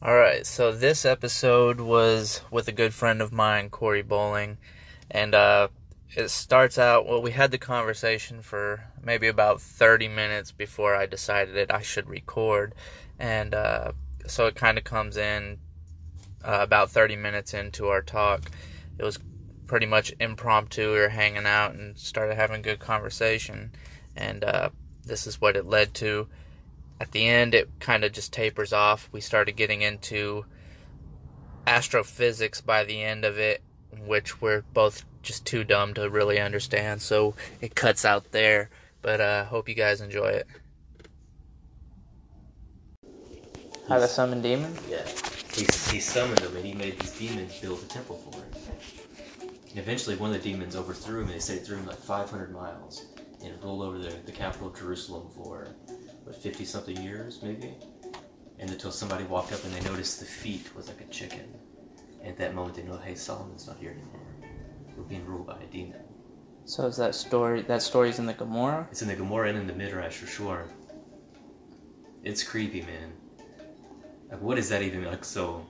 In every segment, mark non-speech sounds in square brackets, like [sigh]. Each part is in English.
All right, so this episode was with a good friend of mine, Corey Bowling, and uh, it starts out. Well, we had the conversation for maybe about 30 minutes before I decided that I should record, and uh, so it kind of comes in uh, about 30 minutes into our talk. It was pretty much impromptu. We were hanging out and started having good conversation, and uh, this is what it led to at the end it kind of just tapers off we started getting into astrophysics by the end of it which we're both just too dumb to really understand so it cuts out there but uh hope you guys enjoy it how to summon demons Yeah. He, he summoned them and he made these demons build a temple for him. And eventually one of the demons overthrew him and they said it threw him like 500 miles. And rolled over the, the capital of Jerusalem for, what, 50 something years maybe? And until somebody walked up and they noticed the feet was like a chicken. And at that moment they know, hey, Solomon's not here anymore. We're being ruled by a demon. so is that story that story's in the Gemara It's in the Gemara and in the Midrash for sure. It's creepy, man. Like, what does that even? Like, so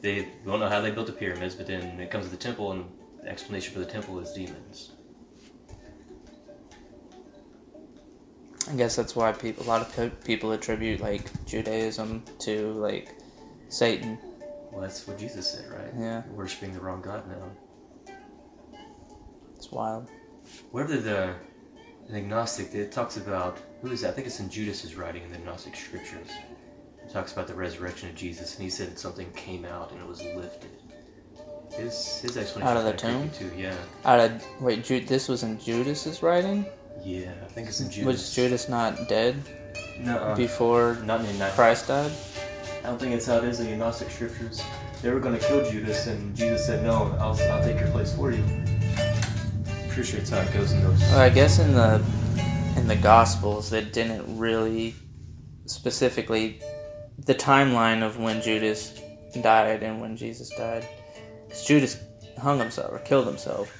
they don't know how they built the pyramids, but then it comes to the temple, and the explanation for the temple is demons. I guess that's why people a lot of people attribute like Judaism to like Satan Well, that's what Jesus said, right? Yeah. You're worshiping the wrong God now. it's wild Wherever the the agnostic, it talks about who is that? I think it's in Judas's writing in the Gnostic scriptures. It talks about the resurrection of Jesus, and he said something came out and it was lifted. His his explanation Out of the tomb, too. Yeah, out of wait Ju- this was in Judas's writing yeah. I think it's in Judas. was Judas not dead No, before not in that. Christ died I don't think it's how it is in the Gnostic scriptures. They were going to kill Judas, and Jesus said, "No, I'll, I'll take your place for you." Pretty sure it's how it goes in those. Well, I guess in the in the Gospels, they didn't really specifically the timeline of when Judas died and when Jesus died. Judas hung himself or killed himself,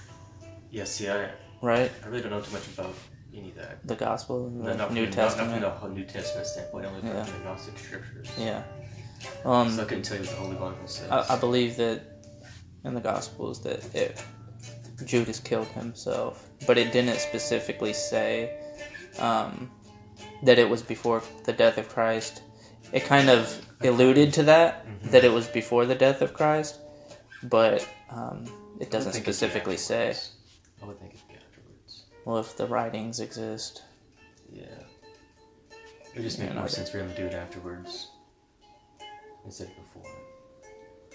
Yes, Yeah, see, I, right? I really don't know too much about any of that. The Gospel, and the not New the, Testament. Not, not from the New Testament standpoint, only from Yeah. the Gnostic scriptures. Yeah. so Um, I couldn't tell you what the Holy Bible says. I, I believe that in the Gospels that it, Judas killed himself, but it didn't specifically say um, that it was before the death of Christ. It kind of alluded to that Mhm. that it was before the death of Christ, but um, it doesn't I it'd be specifically say. Well, if the writings exist, Yeah. It would just make more sense for him to do it afterwards instead of before.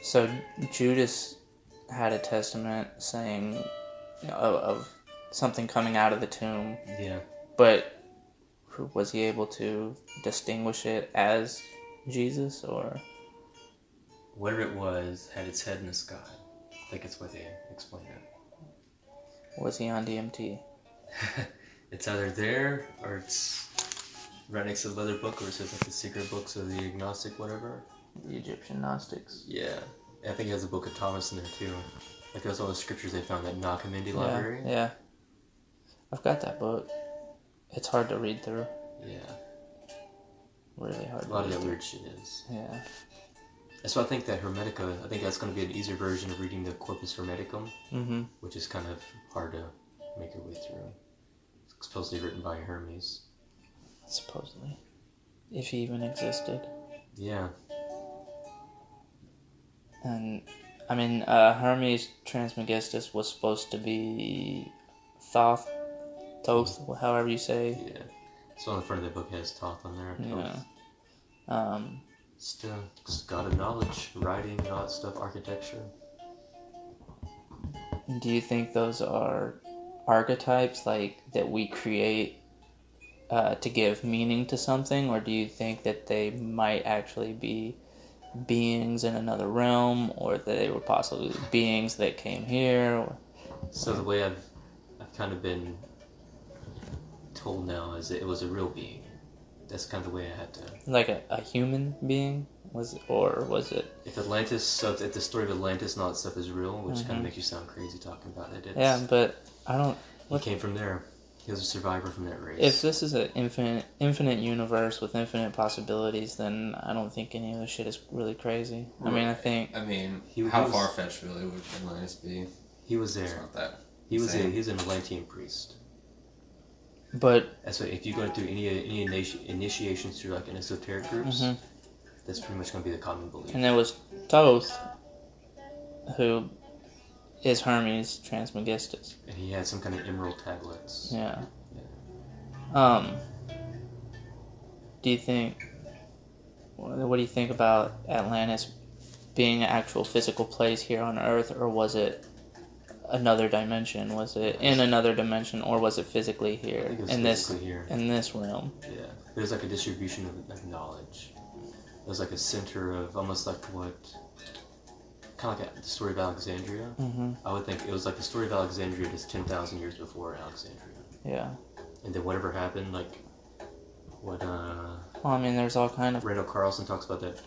so Judas had a testament saying of, of something coming out of the tomb Yeah. But was he able to distinguish it as Jesus or Whatever it was had its head in the sky. I think it's what they explained it. was he on DMT? [laughs] it's either there or it's right next to the leather book or it says like the secret books of the agnostic whatever. The Egyptian Gnostics. Yeah. I think it has a book of Thomas in there too. Like those all the scriptures they found at Nag Hammadi Yeah, library. yeah. I've got that book. It's hard to read through. Yeah. Really hard A lot of that through. weird shit is. Yeah. That's why I think that Hermetica, I think that's going to be an easier version of reading the Corpus Hermeticum, Mm-hmm. which is kind of hard to make your way through. It's supposedly written by Hermes. Supposedly. If he even existed. Yeah. And I mean, uh, Hermes Trismegistus was supposed to be Thoth, Thoth, however you say. Yeah. So on the front of the book has Thoth on there. Yeah. Um, Still, God of knowledge, writing, all that stuff, architecture. Do you think those are archetypes like that we create uh, to give meaning to something, or do you think that they might actually be beings in another realm, or that they were possibly beings that came here? Or... So the way I've, I've kind of been told now is that it was a real being. That's kind of the way I had to. Like a, a human being was, it, or was it? If Atlantis, so if the story of Atlantis and all that stuff is real, which kind Mhm. of makes you sound crazy talking about it. Yeah, but I don't. He came from there. He was a survivor from that race. If this is an infinite infinite universe with infinite possibilities, then I don't think any of this shit is really crazy. I mean, I think I mean, He- he how far fetched really would Atlantis be? he was It's there. not that. He was a insane. he was an Atlantean priest. but That's what if you go through any any initi- initiations through like an esoteric groups, Mhm. that's pretty much gonna be the common belief. and there was Thoth, who is Hermes Trismegistus. And he had some kind of emerald tablets. Yeah. Um. Do you think? What do you think about Atlantis being an actual physical place here on Earth, or was it another dimension? Was it in another dimension, or was it physically here it was in this here. in this realm? Yeah, there's like a distribution of, of knowledge. There's like a center of almost like what, kind of like the story of Alexandria. Mm-hmm. I would think it was like the story of Alexandria just ten thousand years before Alexandria, Yeah. and then whatever happened, like what uh, Well, I mean, there's all kind of Randall Carlson talks about that,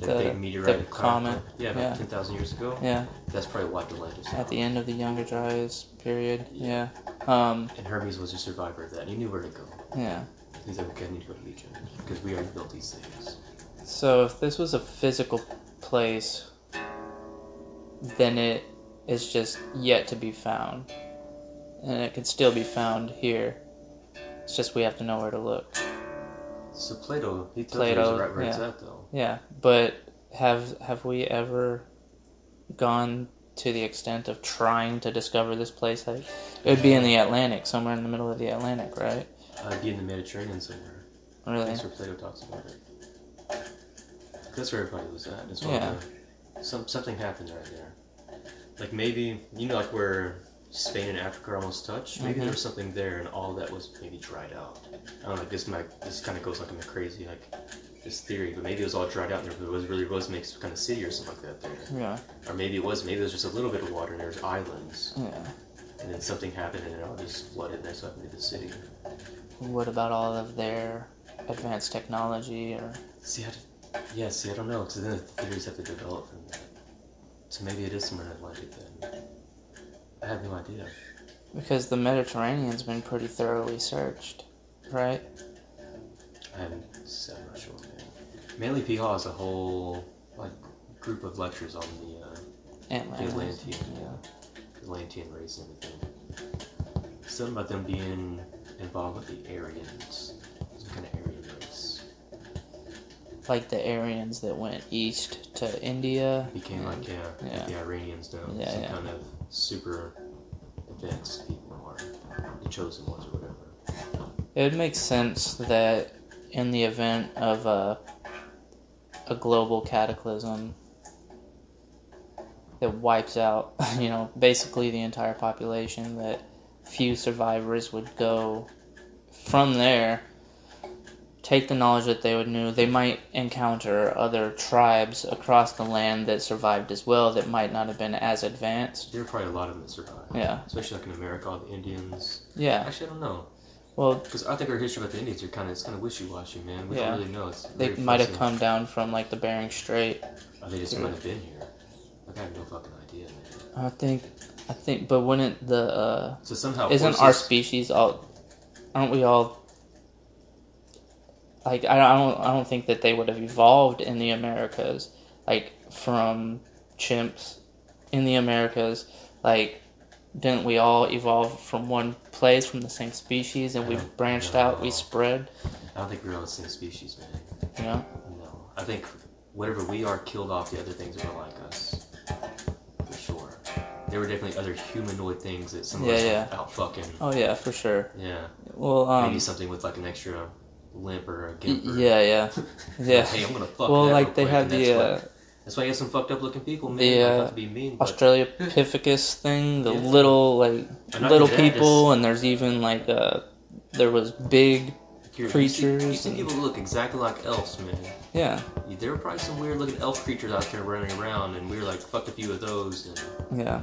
that The- big meteorite the comet, Yeah, about yeah. ten thousand years ago. yeah That's probably wiped Atlantis. at out. the end of the Younger Dryas period. Yeah. Yeah. Um. And Hermes was a survivor of that. He knew where to go. Yeah. He's like, okay, I need to go to Egypt because we already built these things. So if this was a physical place, then it is just yet to be found. And it could still be found here. It's just we have to know where to look. So Plato, he tells Plato, right where it's yeah. at though. Yeah, but have have we ever gone to the extent of trying to discover this place? Like, it would be in the Atlantic, somewhere in the middle of the Atlantic, right? I'd be in the Mediterranean somewhere. Really? That's where Plato talks about it. That's where everybody was at. It's Yeah. yeah. some something happened right there. Like maybe you know, like where Spain and Africa almost touch. Maybe Mhm. there was something there, and all that was maybe dried out. I don't know. This might this kind of goes like in the crazy like this theory, but maybe it was all dried out, and there was really was makes kind of city or something like that there. Yeah. Or maybe it was maybe it was just a little bit of water, and there's islands, Yeah. and then something happened, and it all just flooded, and that's what happened to the city. What about all of their advanced technology or See, I, yeah, see, I don't know, because then the theories have to develop from that. So maybe it is somewhere in Atlantic then. I have no idea. because the Mediterranean's been pretty thoroughly searched, right? I'm not sure, man. Manly P. Hall has a whole, like, group of lectures on the, uh, the Atlantis. Atlantean, Yeah. Atlantean race and everything. Something about them being involved with the Aryans. Some kind of Aryan race. Like the Aryans that went east to India. Became like, yeah, Yeah. like the Iranians now. Yeah, Some yeah. kind of super advanced people or the chosen ones or whatever. It would make sense that in the event of a, a global cataclysm that wipes out, [laughs] you know, basically the entire population, that few survivors would go from there, take the knowledge that they would knew. They might encounter other tribes across the land that survived as well that might not have been as advanced. There are probably a lot of them that survived. Yeah. Especially like in America, all the Indians. Yeah. Actually, I don't know. Well, Because I think our history about the Indians are kind of it's kind of wishy-washy, man. We Yeah. don't really know. It's they might have come down from like the Bering Strait. Or they just might have been here. Like, I have no fucking idea, man. I think, I think, but wouldn't the uh, So somehow isn't horses, our species all? Aren't we all? Like I I don't I don't think that they would have evolved in the Americas, like from chimps, in the Americas, like. Didn't we all evolve from one place, from the same species, and we I don't branched out, we spread, I don't think we're all the same species, man. you know? No, I think whatever we are killed off the other things that are like us. For sure. There were definitely other humanoid things that some of Yeah, us yeah. were out fucking. Oh yeah, for sure. Yeah. Well, um, Maybe something with like an extra limp or a gimp. or- yeah, yeah, [laughs] yeah. hey, I'm gonna fuck Well, like they have the that's uh, why- That's why you have some fucked up looking people, man. the, uh, to be mean, but Australopithecus [laughs] thing, the Yeah. little like little people, and there's even like uh, there was big, you're- you see- You creatures see, and- people look exactly like elves, man. yeah, There were probably some weird looking elf creatures out there running around, and we were like, fuck a few of those. And yeah.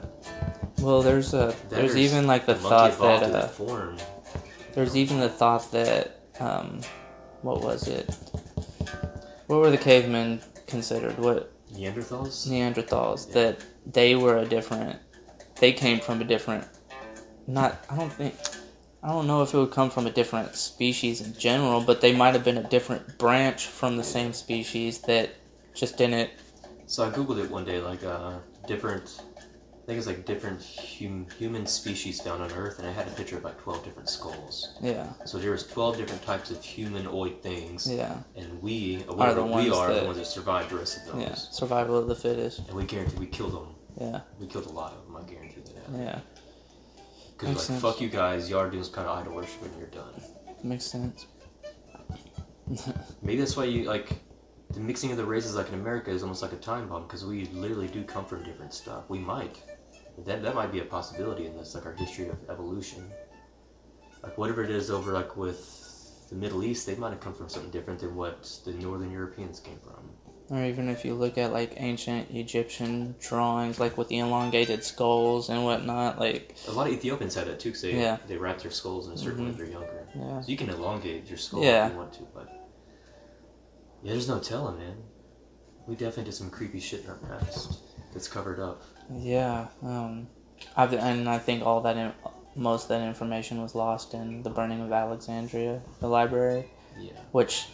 Well, there's a there's even like the thought that uh, form. there's even the thought that um, what was it? What were the cavemen considered? What Neanderthals? Neanderthals? Yeah. That they were a different. They came from a different. Not I don't think. I don't know if it would come from a different species in general, but they might have been a different branch from the same species that just didn't. So I googled it one day, like uh, different. I think it's like different hum, human species found on Earth, and I had a picture of like twelve different skulls. Yeah, So there was twelve different types of humanoid things, yeah, and we, or Are whatever we are, that- the ones that survived the rest of those. yeah. Survival of the fittest. And we guarantee we killed them. Yeah, We killed a lot of them. I guarantee that. happened. yeah. Because like, sense. fuck you guys, y'all are doing some kind of idol worship and you're done. Makes sense. Maybe that's [laughs] why you like the mixing of the races, like in America, is almost like a time bomb because we literally do come from different stuff. We might. That that might be a possibility in this, like our history of evolution. Like whatever it is over like with the Middle East, they might have come from something different than what the Northern Europeans came from. Or even if you look at like ancient Egyptian drawings, like with the elongated skulls and whatnot, like A lot of Ethiopians had that too, because they Yeah. they wrap their skulls in a certain way Mhm. when they're younger. yeah, So you can elongate your skull Yeah. if you want to, but yeah, there's no telling, man. We definitely did some creepy shit in our past that's covered up. Yeah. Um, I and I think all that in, most of that information was lost in the burning of Alexandria, the library, Yeah. which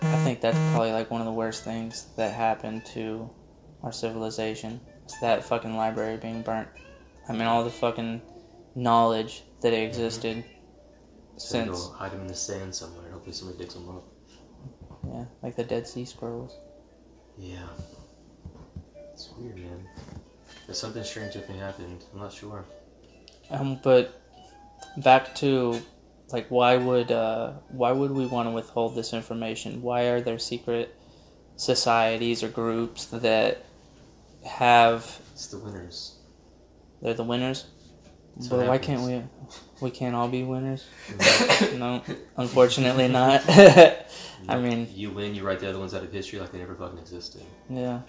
I think that's probably like one of the worst things that happened to our civilization. It's that fucking library being burnt. I mean, all the fucking knowledge that existed So they since go hide them in the sand somewhere. Hopefully somebody digs them up. yeah, like the Dead Sea Scrolls. Yeah. It's weird, man. There's something strange definitely happened. I'm not sure. Um, but back to like, why would uh, why would we want to withhold this information? Why are there secret societies or groups that have It's the winners. they're the winners? That's but why can't we? We can't all be winners. no, unfortunately [laughs] not. [laughs] I mean, you win, you write the other ones out of history like they never fucking existed. yeah,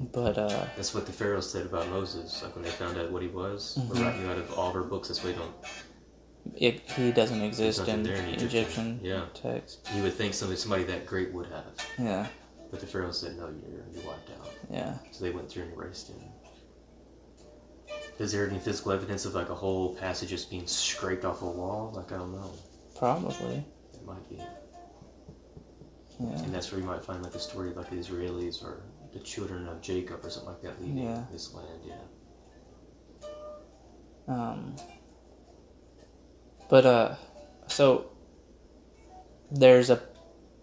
but uh, That's what the pharaohs said about Moses. Like when they found out what he was, Mhm. we're writing you out of all of our books. That's why you don't. it he doesn't exist in in Egyptian. Egyptian Yeah. text. You would think somebody somebody that great would have, Yeah, but the pharaohs said no, you're you're wiped out. yeah. So they went through and erased him. Is there any physical evidence of like a whole passage just being scraped off a wall? Like I don't know. Probably. It might be. Yeah. And that's where you might find like the story of like the Israelis or the children of Jacob or something like that leaving Yeah. this land. Yeah. Um, but uh, so there's a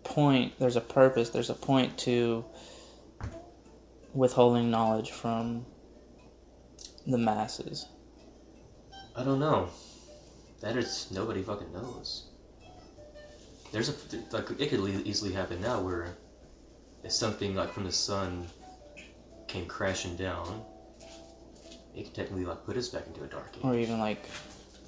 point, there's a purpose, there's a point to withholding knowledge from the masses. I don't know. That is nobody fucking knows. There's a like it could easily happen now where if something like from the sun came crashing down, it could technically like put us back into a dark age. Or even like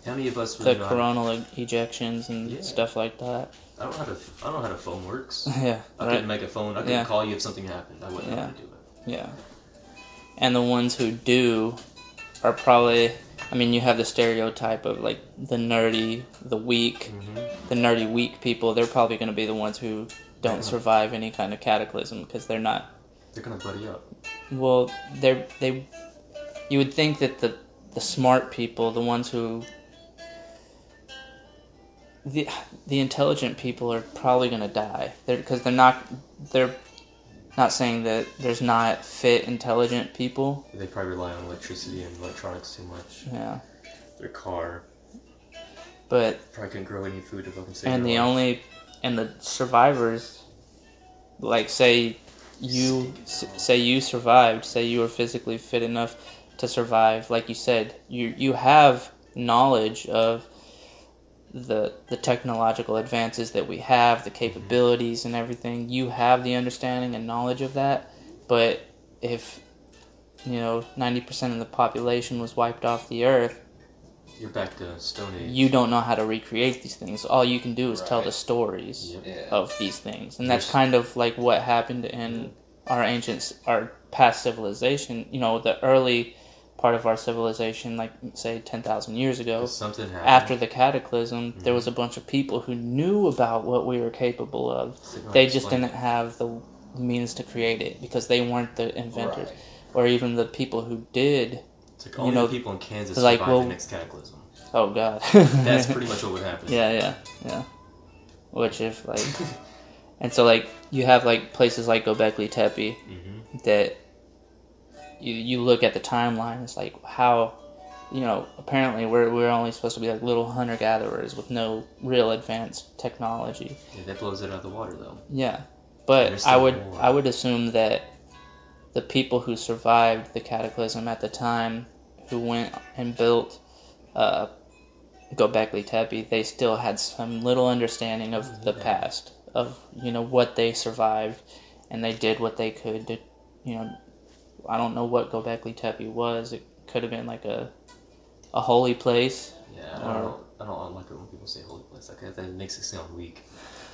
How many of us the? How, coronal ejections and Yeah. stuff like that. I don't know how to. I don't know how the phone works. [laughs] yeah, I right. couldn't make a phone. I couldn't Yeah. call you if something happened. I wouldn't know how Yeah. to do it. Yeah. And the ones who do are probably, I mean, you have the stereotype of like the nerdy, the weak, Mm-hmm. the nerdy, weak people. They're probably going to be the ones who don't Yeah. survive any kind of cataclysm because they're not. They're gonna buddy up. Well, they're they. You would think that the the smart people, the ones who. The, the intelligent people are probably going to die because they're not they're not saying that there's not fit intelligent people They probably rely on electricity and electronics too much. Yeah, Their car but probably couldn't grow any food to fucking save and the life. only and the survivors, like say you say you survived, say you were physically fit enough to survive, like you said, you you have knowledge of the the technological advances that we have, the mm-hmm. capabilities and everything. You have the understanding and knowledge of that, but if you know ninety percent of the population was wiped off the earth You're back to Stone Age. you don't know how to recreate these things. All you can do is tell the stories Yep. Yeah. of these things, and that's There's- kind of like what happened in our ancient, our past civilization. You know, the early part of our civilization, like say ten thousand years ago, something happened. after the cataclysm, there Mhm. was a bunch of people who knew about what we were capable of. They They just didn't have the means to create it because they weren't the inventors, Right. or even the people who did It's like you know, the people in Kansas like, survived well- the next cataclysm. Oh God. [laughs] That's pretty much what would happen. Yeah, yeah, yeah. Which if like, [laughs] and so like you have like places like Gobekli Tepe hmm that you you look at the timeline. It's like how, you know, apparently we're we're only supposed to be like little hunter gatherers with no real advanced technology. Yeah, that blows it out of the water, though. Yeah, but I would more. I would assume that the people who survived the cataclysm at the time, who went and built uh, Gobekli Tepe, they still had some little understanding of the past, of you know what they survived, and they did what they could to, you know, I don't know what Gobekli Tepe was. It could have been like a a holy place. Yeah, I Or- don't, I don't like it when people say holy place. Like that, that makes it sound weak.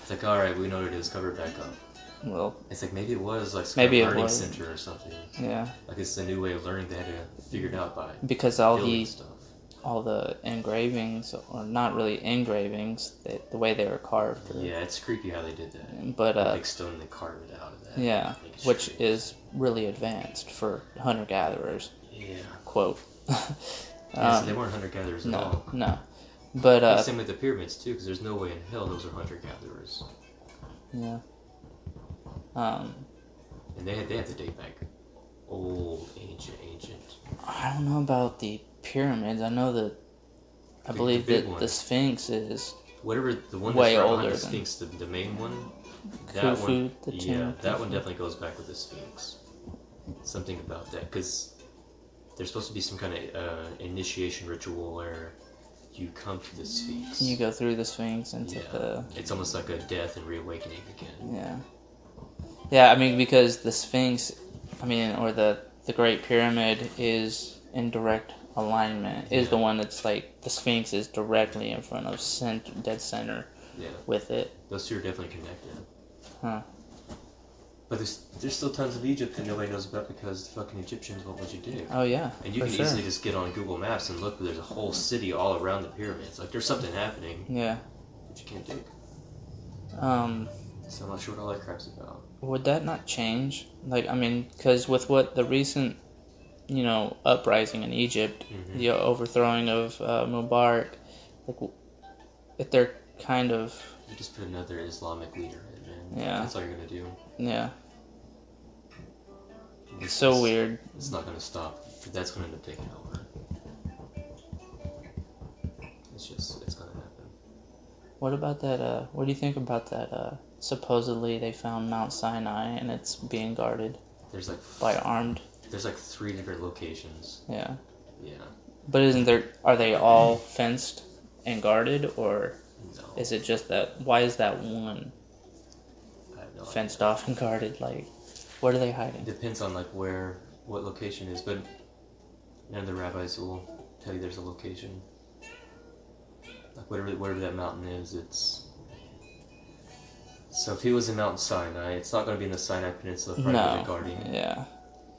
It's like, all right, we know what it is. Cover it back up. Well, It's like maybe it was like some Maybe it learning was. center or something. yeah, Like it's a new way of learning they had to figure it out by because all the stuff. all the engravings, or not really engravings, the, the way they were carved. or- Yeah, it's creepy how they did that. But A uh, big stone they carved it out of that. yeah, which is really advanced for hunter gatherers. yeah. Quote. [laughs] Yeah, so Um, they weren't hunter gatherers at no, all. no. But uh, Same with the pyramids too, because there's no way in hell those are hunter gatherers, yeah. Um, and they had they have to date back old, ancient, ancient. I don't know about the pyramids. I know that I The- believe the that one. the Sphinx is Whatever the one Way that's right older the Sphinx, the, the main one. That Khufu, one, the yeah, of that one definitely goes back with the Sphinx. Something about that, because there's supposed to be some kind of uh, initiation ritual where you come to the Sphinx. you go through the Sphinx into yeah, the it's almost like a death and reawakening again. yeah, yeah. I mean because the Sphinx, I mean, or the the Great Pyramid is in direct alignment. Is the one that's like the Sphinx is directly in front of center, dead center Yeah, with it. those two are definitely connected. Huh. But there's there's still tons of Egypt that nobody knows about because the fucking Egyptians won't let you dig. Oh yeah, And you can sure. easily just get on Google Maps and look. There's a whole city all around the pyramids. Like there's something happening, Yeah. but you can't dig. Um. So I'm not sure what all that crap's about. Would that not change? Like, I mean, because with what the recent, you know, uprising in Egypt, Mhm. the overthrowing of uh, Mubarak, like, if they're kind of, You just put another Islamic leader in, man. Yeah. That's all you're gonna do. yeah, It's so just- weird. It's not gonna stop. That's gonna end up taking over. It's just, it's gonna happen. What about that? Uh, what do you think about that? Uh, supposedly they found Mount Sinai and it's being guarded There's like, by armed. there's like three different locations. Yeah, Yeah. but isn't there? Are they all fenced and guarded, or No. is it just that? Why is that one no idea. fenced off and guarded? Like, what are they hiding? It depends on like where, what location is, but none of the rabbis will tell you there's a location. Like whatever, whatever that mountain is, it's. So if he was in Mount Sinai, it's not going to be in the Sinai Peninsula, probably No. Yeah.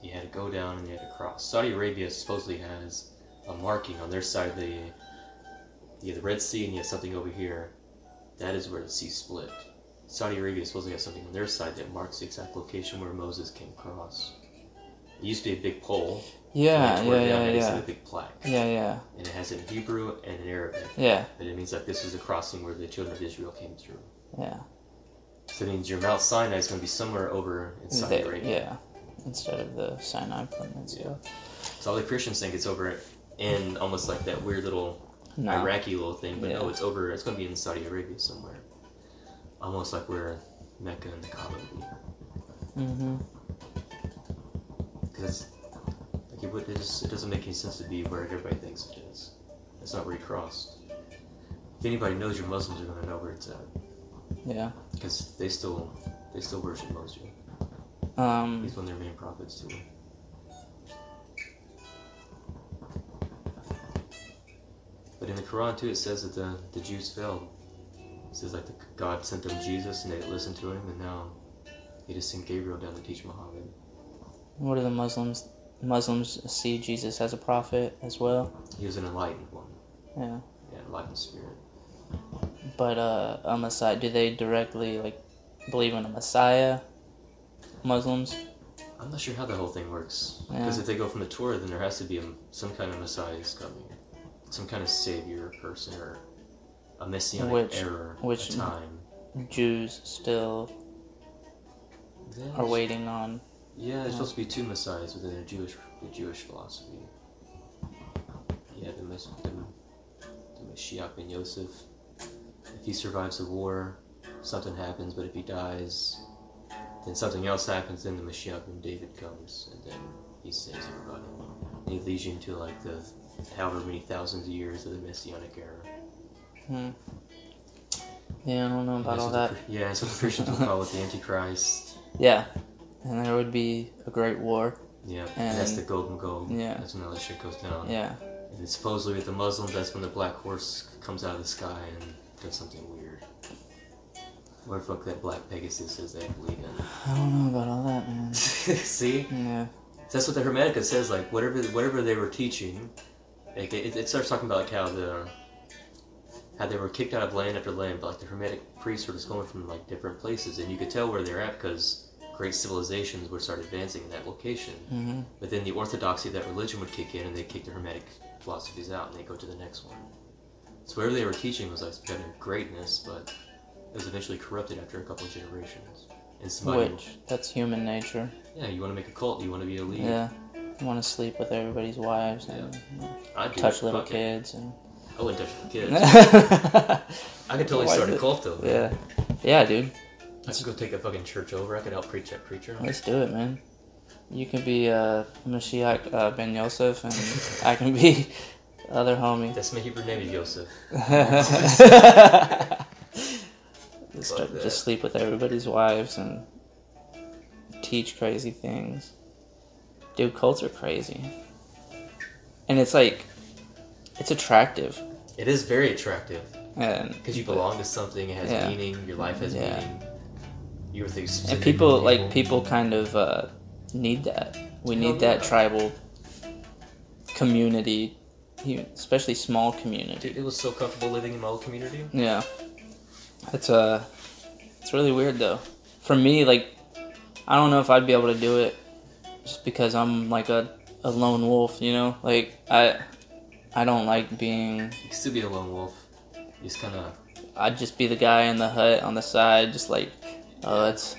You had to go down and you had to cross. Saudi Arabia supposedly has a marking on their side of the. You have the Red Sea and you have something over here. That is where the sea split. Saudi Arabia supposedly has something on their side that marks the exact location where Moses came across. It used to be a big pole. Yeah, yeah, they tore it down yeah, and it's yeah. a big plaque. Yeah, yeah, And it has it in Hebrew and in Arabic. yeah, And it means that this is the crossing where the children of Israel came through. yeah. So it means your Mount Sinai is going to be somewhere over in Saudi They- Arabia. yeah. Instead of the Sinai Peninsula. So all the Christians think it's over in almost like that weird little No. Iraqi little thing, but no, it's over. It's going to be in Saudi Arabia somewhere, almost like where Mecca and the Kaaba would be. Mm-hmm. Because like it, would, it just it doesn't make any sense to be where everybody thinks it is. It's not where you crossed. If anybody knows you're Muslims, are going to know where it's at Yeah. because they still they still worship Moses. Um. He's one of their main prophets too. But in the Quran too, it says that the, the Jews failed. It says like the, God sent them Jesus and they didn't to him, and now he just sent Gabriel down to teach Muhammad. What do the Muslims? Muslims see Jesus as a prophet as well. He was an enlightened one, Yeah. yeah, enlightened spirit. But uh, a Messiah. Do they directly like believe in a Messiah? Muslims. I'm not sure how the whole thing works Yeah. because if they go from the Torah, then there has to be a, some kind of Messiah is coming. some kind of savior person or a messianic Which- error, which- a time. Jews still Then are waiting on. Yeah, there's supposed to be two messiahs within the Jewish the Jewish philosophy. Yeah, the Mes- the, the Mashiach ben Yosef. If he survives the war, something happens. But if he dies, then something else happens. Then the Mashiach ben David comes, and then he saves everybody. And he leads you into like the however many thousands of years of the Messianic era. Hmm. Yeah, I don't know about all that. the, yeah, that's what the Christians will call it, the Antichrist. Yeah, and there would be a great war. Yeah, and that's the golden Gog. Yeah. that's when all this shit goes down. Yeah, And supposedly with the Muslims, that's when the black horse comes out of the sky and does something weird. What the fuck that black Pegasus is they believe in. I don't know about all that, man. [laughs] See? Yeah, That's what the Hermetica says, like whatever whatever they were teaching, like it, it starts talking about like how the how they were kicked out of land after land, but like the Hermetic priests were just going from like different places, and you could tell where they're at because great civilizations would start advancing in that location. hmm But then the orthodoxy of that religion would kick in, and they kick the Hermetic philosophies out, and they go to the next one. So whatever they were teaching was like kind of greatness, but it was eventually corrupted after a couple of generations. And somebody, which that's human nature. yeah, you want to make a cult, you want to be a leader. Yeah, you want to sleep with everybody's wives and I do. touch little fuck it. kids and. I wouldn't touch the kids. yeah, [laughs] I could totally start a cult though. yeah, yeah, dude. I could go take that fucking church over. I could out preach that preacher. Let's do it, man. You can be uh, Mashiach uh, Ben Yosef, and I can be other homie. That's my Hebrew name is Yosef. [laughs] just, start, that. just sleep with everybody's wives and teach crazy things. Dude, cults are crazy. And it's like, it's attractive. It is very attractive And, because you belong to something. It has Yeah. meaning. Your life has Yeah. meaning. You were thinking and people, people. like, people kind of uh, need that. We need that tribal community, you- especially small community. Dude, it was so comfortable living in my old community. Yeah. It's uh it's really weird though. For me, like I don't know if I'd be able to do it just because I'm like a, a lone wolf, you know? Like I I don't like being You still be a lone wolf. You just kind of. I'd just be the guy in the hut on the side just like oh that's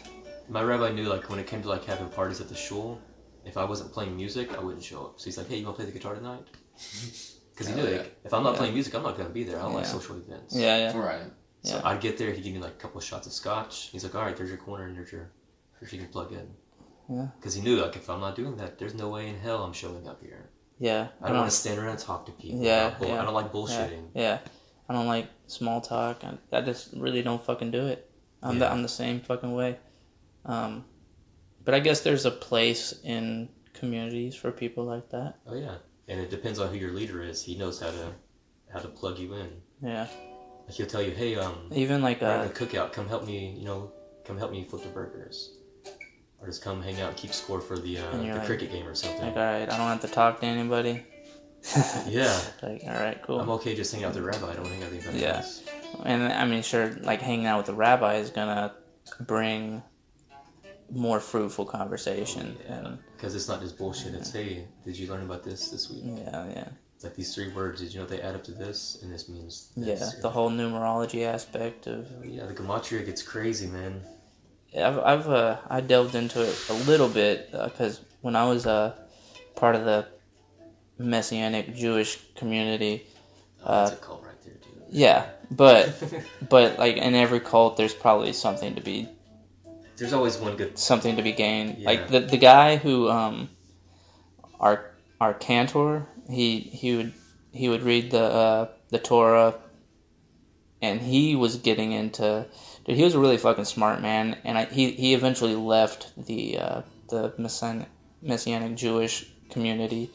My rabbi knew like when it came to like having parties at the shul, if I wasn't playing music, I wouldn't show up. So he's like, "Hey, you want to play the guitar tonight?" [laughs] Because he knew Hell like if I'm not Yeah. playing music, I'm not gonna be there. I don't like social events. yeah, yeah. Right. So Yeah. I'd get there, he'd give me like a couple of shots of scotch. He's like, "All right, there's your corner, and there's your, there's can plug in." Yeah. Because he knew like if I'm not doing that, there's no way in hell I'm showing up here. Yeah. I don't want to stand around and talk to people. Yeah, I don't, bull- yeah, I don't like yeah, bullshitting. yeah. I don't like small talk. I, I just really don't fucking do it. I'm the I'm the same fucking way. Um, but I guess there's a place in communities for people like that. Oh yeah, and it depends on who your leader is. He knows how to how to plug you in. Yeah. Like he'll tell you, "Hey, um, Even like uh, a cookout. Come help me. You know, come help me flip the burgers." Or just come hang out and keep score for the uh, the like- cricket game or something. like all right, I don't have to talk to anybody. [laughs] Yeah, Like all right, cool. I'm okay just hanging out with the rabbi. I don't hang out with anybody Yeah. else. And I mean, sure, like hanging out with the rabbi is gonna bring more fruitful conversation. And Because it's not just bullshit. It's hey, did you learn about this this week? yeah, yeah, It's like these three words. Did you know they add up to this? And this means yeah. this. The whole numerology aspect of yeah, the gematria gets crazy, man. I've I've uh, I delved into it a little bit because when I was uh, part of the messianic Jewish community, Oh, that's Uh, a cult right there, dude. yeah, but [laughs] but like in every cult, there's probably something to be There's always one good. something to be gained. Yeah. Like the the guy who um our our cantor, he he would he would read the uh, the Torah, and he was getting into. Dude, he was a really fucking smart man, and I, he he eventually left the uh, the messianic, messianic Jewish community.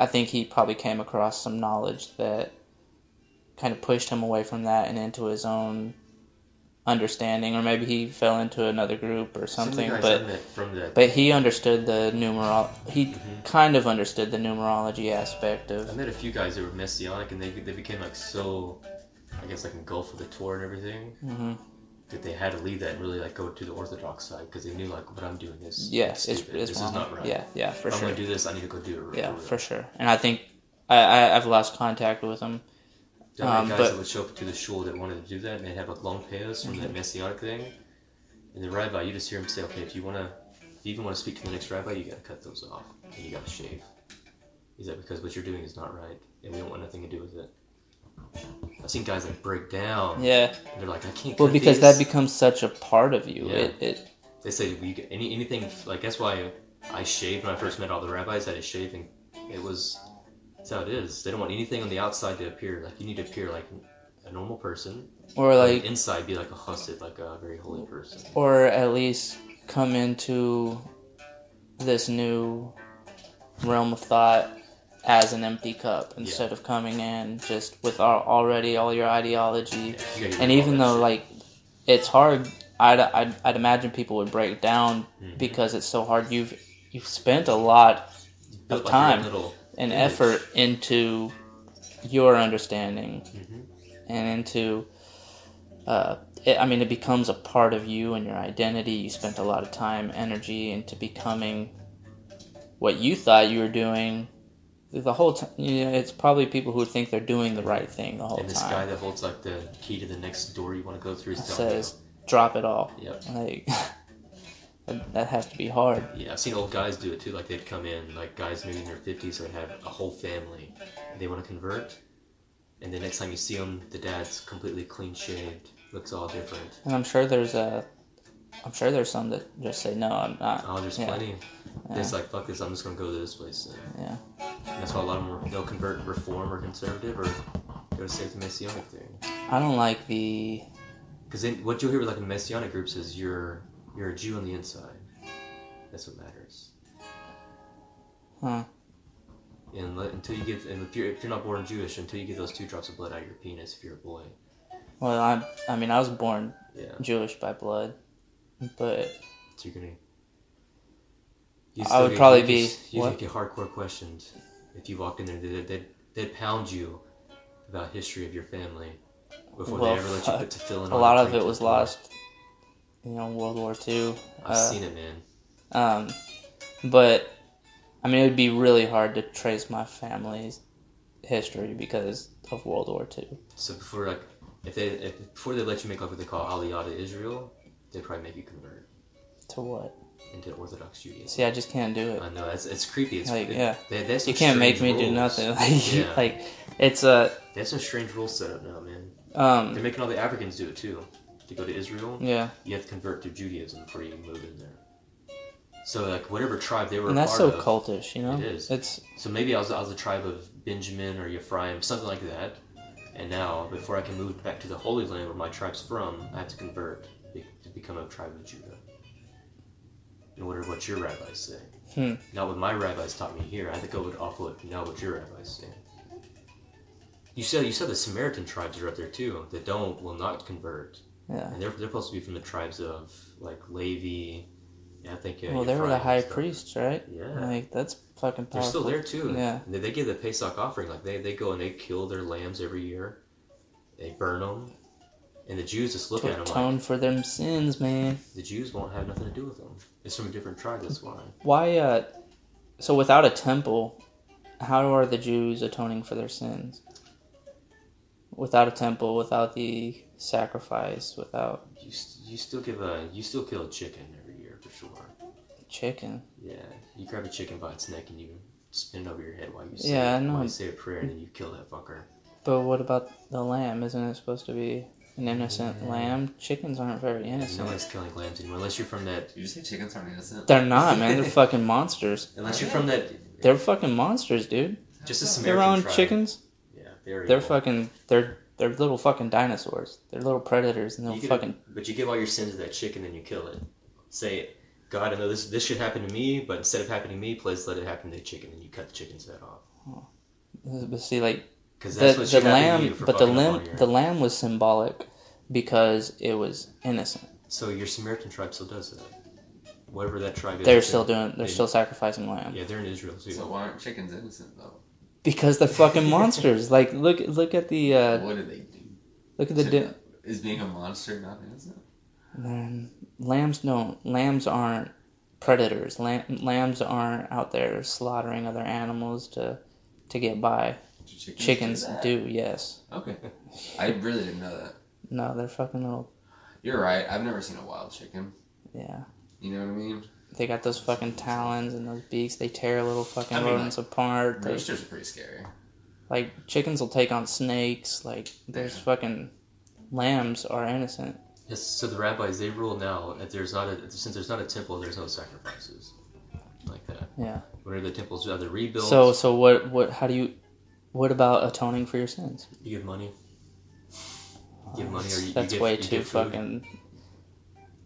I think he probably came across some knowledge that kind of pushed him away from that and into his own understanding, or maybe he fell into another group or the something. But that. but he understood the numerol. He Mm-hmm. kind of understood the numerology aspect of. I met a few guys that were messianic, and they they became like so, I guess like engulfed with the Torah and everything hmm that they had to leave that and really like go to the Orthodox side because they knew like what I'm doing is Yes, it's, it's this wrong. is not right. Yeah, yeah, for if I'm gonna do this, I need to go do it. Yeah, real. for sure. And I think I, I I've lost contact with them. There are Um, guys but- that would show up to the shul that wanted to do that, and they'd have like long payos from Mm-hmm. that messianic thing. And the rabbi, you just hear him say, "Okay, if you wanna, if you even want to speak to the next rabbi, you gotta cut those off, and you gotta shave." Is that because what you're doing is not right, and we don't want nothing to do with it. I've seen guys like break down. Yeah. And they're like, I can't. Well, because these." that becomes such a part of you. Yeah. It, it They say we any anything like that's why I shaved when I first met all the rabbis. I had to shave, and it was that's how it is. They don't want anything on the outside to appear like you need to appear like a normal person, or like inside be like a chassid, like a very holy person. or at least come into this new realm of thought as an empty cup instead of coming in just with al- already all your ideology. Yeah, you And even though shit. like it's hard, I'd, I'd I'd imagine people would break down Mhm. because it's so hard. You've you've spent a lot of like, time little and image. effort into your understanding Mhm. and into uh, it, I mean it becomes a part of you and your identity you spent a lot of time energy into becoming what you thought you were doing the whole time you know, it's probably people who think they're doing the right thing the whole time. And this guy that holds like the key to the next door you want to go through says drop it all. Yep. like [laughs] that, that has to be hard Yeah, I've seen old guys do it too. Like they'd come in, like guys maybe in their fifties would have a whole family, they want to convert. And the next time you see them, the dad's completely clean shaved, looks all different. and I'm sure there's a I'm sure there's some that just say no I'm not Oh, there's Yeah. plenty. It's like fuck this, I'm just gonna go to this place. Yeah And that's why a lot of them they'll convert reform or conservative or go to save the messianic thing. I don't like the Because what you'll hear with like the messianic groups is you're you're a Jew on the inside. That's what matters. huh And let, until you get, and if you're if you're not born Jewish, until you get those two drops of blood out of your penis, if you're a boy, well I I mean I was born yeah, Jewish by blood but so you're gonna. You I would get- probably you be- You what? get hardcore questions if you walked in there. They'd, they'd, they'd pound you about history of your family before Well, they ever let you put to fill in. a lot of it was to the door. lost you know World War Two I've uh, seen it, man. um but I mean it would be really hard to trace my family's history because of World War Two So before like, if they if, before they let you make like what they call Aliyah to Israel, they'd probably make you convert to what into Orthodox Judaism. see I just can't do it I know it's it's creepy. It's Like, it- yeah. They, you can't make me strange do nothing [laughs] like Yeah. like it's a They have some strange rules set up now, man. um They're making all the Africans do it too. To go to Israel, yeah you have to convert to Judaism before you move in there. So like whatever tribe they were and that's so of, cultish you know It is. it's So maybe I was I was a tribe of Benjamin or Ephraim, something like that. And now, before I can move back to the Holy Land where my tribe's from, I have to convert to become a tribe of Judah. In order what your rabbis say. Hmm. Not what my rabbis taught me here. I have to go with off what now what your rabbis say. You said you said the Samaritan tribes are up there too. That don't will not convert, yeah and they're they're supposed to be from the tribes of like Levi. Yeah, I think. Uh, well they were the high priests right Yeah. like that's fucking powerful They're still there too. Yeah. And They, they give the Pesach offering. Like they, they go and they kill their lambs every year. They burn them. And the Jews just look to at them like atone for them sins man the Jews won't have nothing to do with them. It's from a different tribe. That's why. Why, uh, so without a temple, how are the Jews atoning for their sins? Without a temple, without the sacrifice, without You, s- you still give a you still kill a chicken every year for sure. chicken. Yeah, you grab a chicken by its neck and you spin it over your head while you say Yeah, I know. while you say a prayer and then you kill that fucker. But what about the lamb? Isn't it supposed to be an innocent Yeah. lamb? Chickens aren't very innocent. No innocent. one's killing lambs anymore unless you're from that. Did you say chickens aren't innocent? They're not, man. They're [laughs] fucking monsters. Unless you're from that. They're fucking monsters, dude. Just a Samaritan. Their Samaritan own tribe. chickens. Yeah, very. They're evil. fucking. They're they're little fucking dinosaurs. They're little predators, and they'll You get fucking. but you give all your sins to that chicken and then you kill it. Say, God, I know this this should happen to me, but instead of happening to me, please let it happen to the chicken, and you cut the chicken's head off. But see, like Because the, that's what the should happen to lamb you for but the fucking up lamb on your- the lamb was symbolic because it was innocent So your Samaritan tribe still does that. Whatever that tribe is. they're still doing they're they- still sacrificing lamb Yeah, they're in Israel too. So why aren't chickens innocent though? Because they're fucking monsters [laughs] like look look at the uh what do they do? look at the di- Is being a monster not innocent? Man, lambs don't lambs aren't predators Lam- lambs aren't out there slaughtering other animals to to get by. Chickens, Chickens do do, yes. Okay. I really didn't know that. No, they're fucking little. You're right. I've never seen a wild chicken. Yeah. You know what I mean? They got those fucking talons and those beaks. They tear little fucking I mean, rodents apart. They, Roosters are pretty scary. like chickens will take on snakes. Like there's Yeah. fucking lambs are innocent. Yes, so the rabbis they rule now that there's not a since there's not a temple, there's no sacrifices like that. Yeah. What are the temple's either rebuilt, So so what what how do you what about atoning for your sins? you give money. Uh, you give money, or you, That's you give, way you too give food. fucking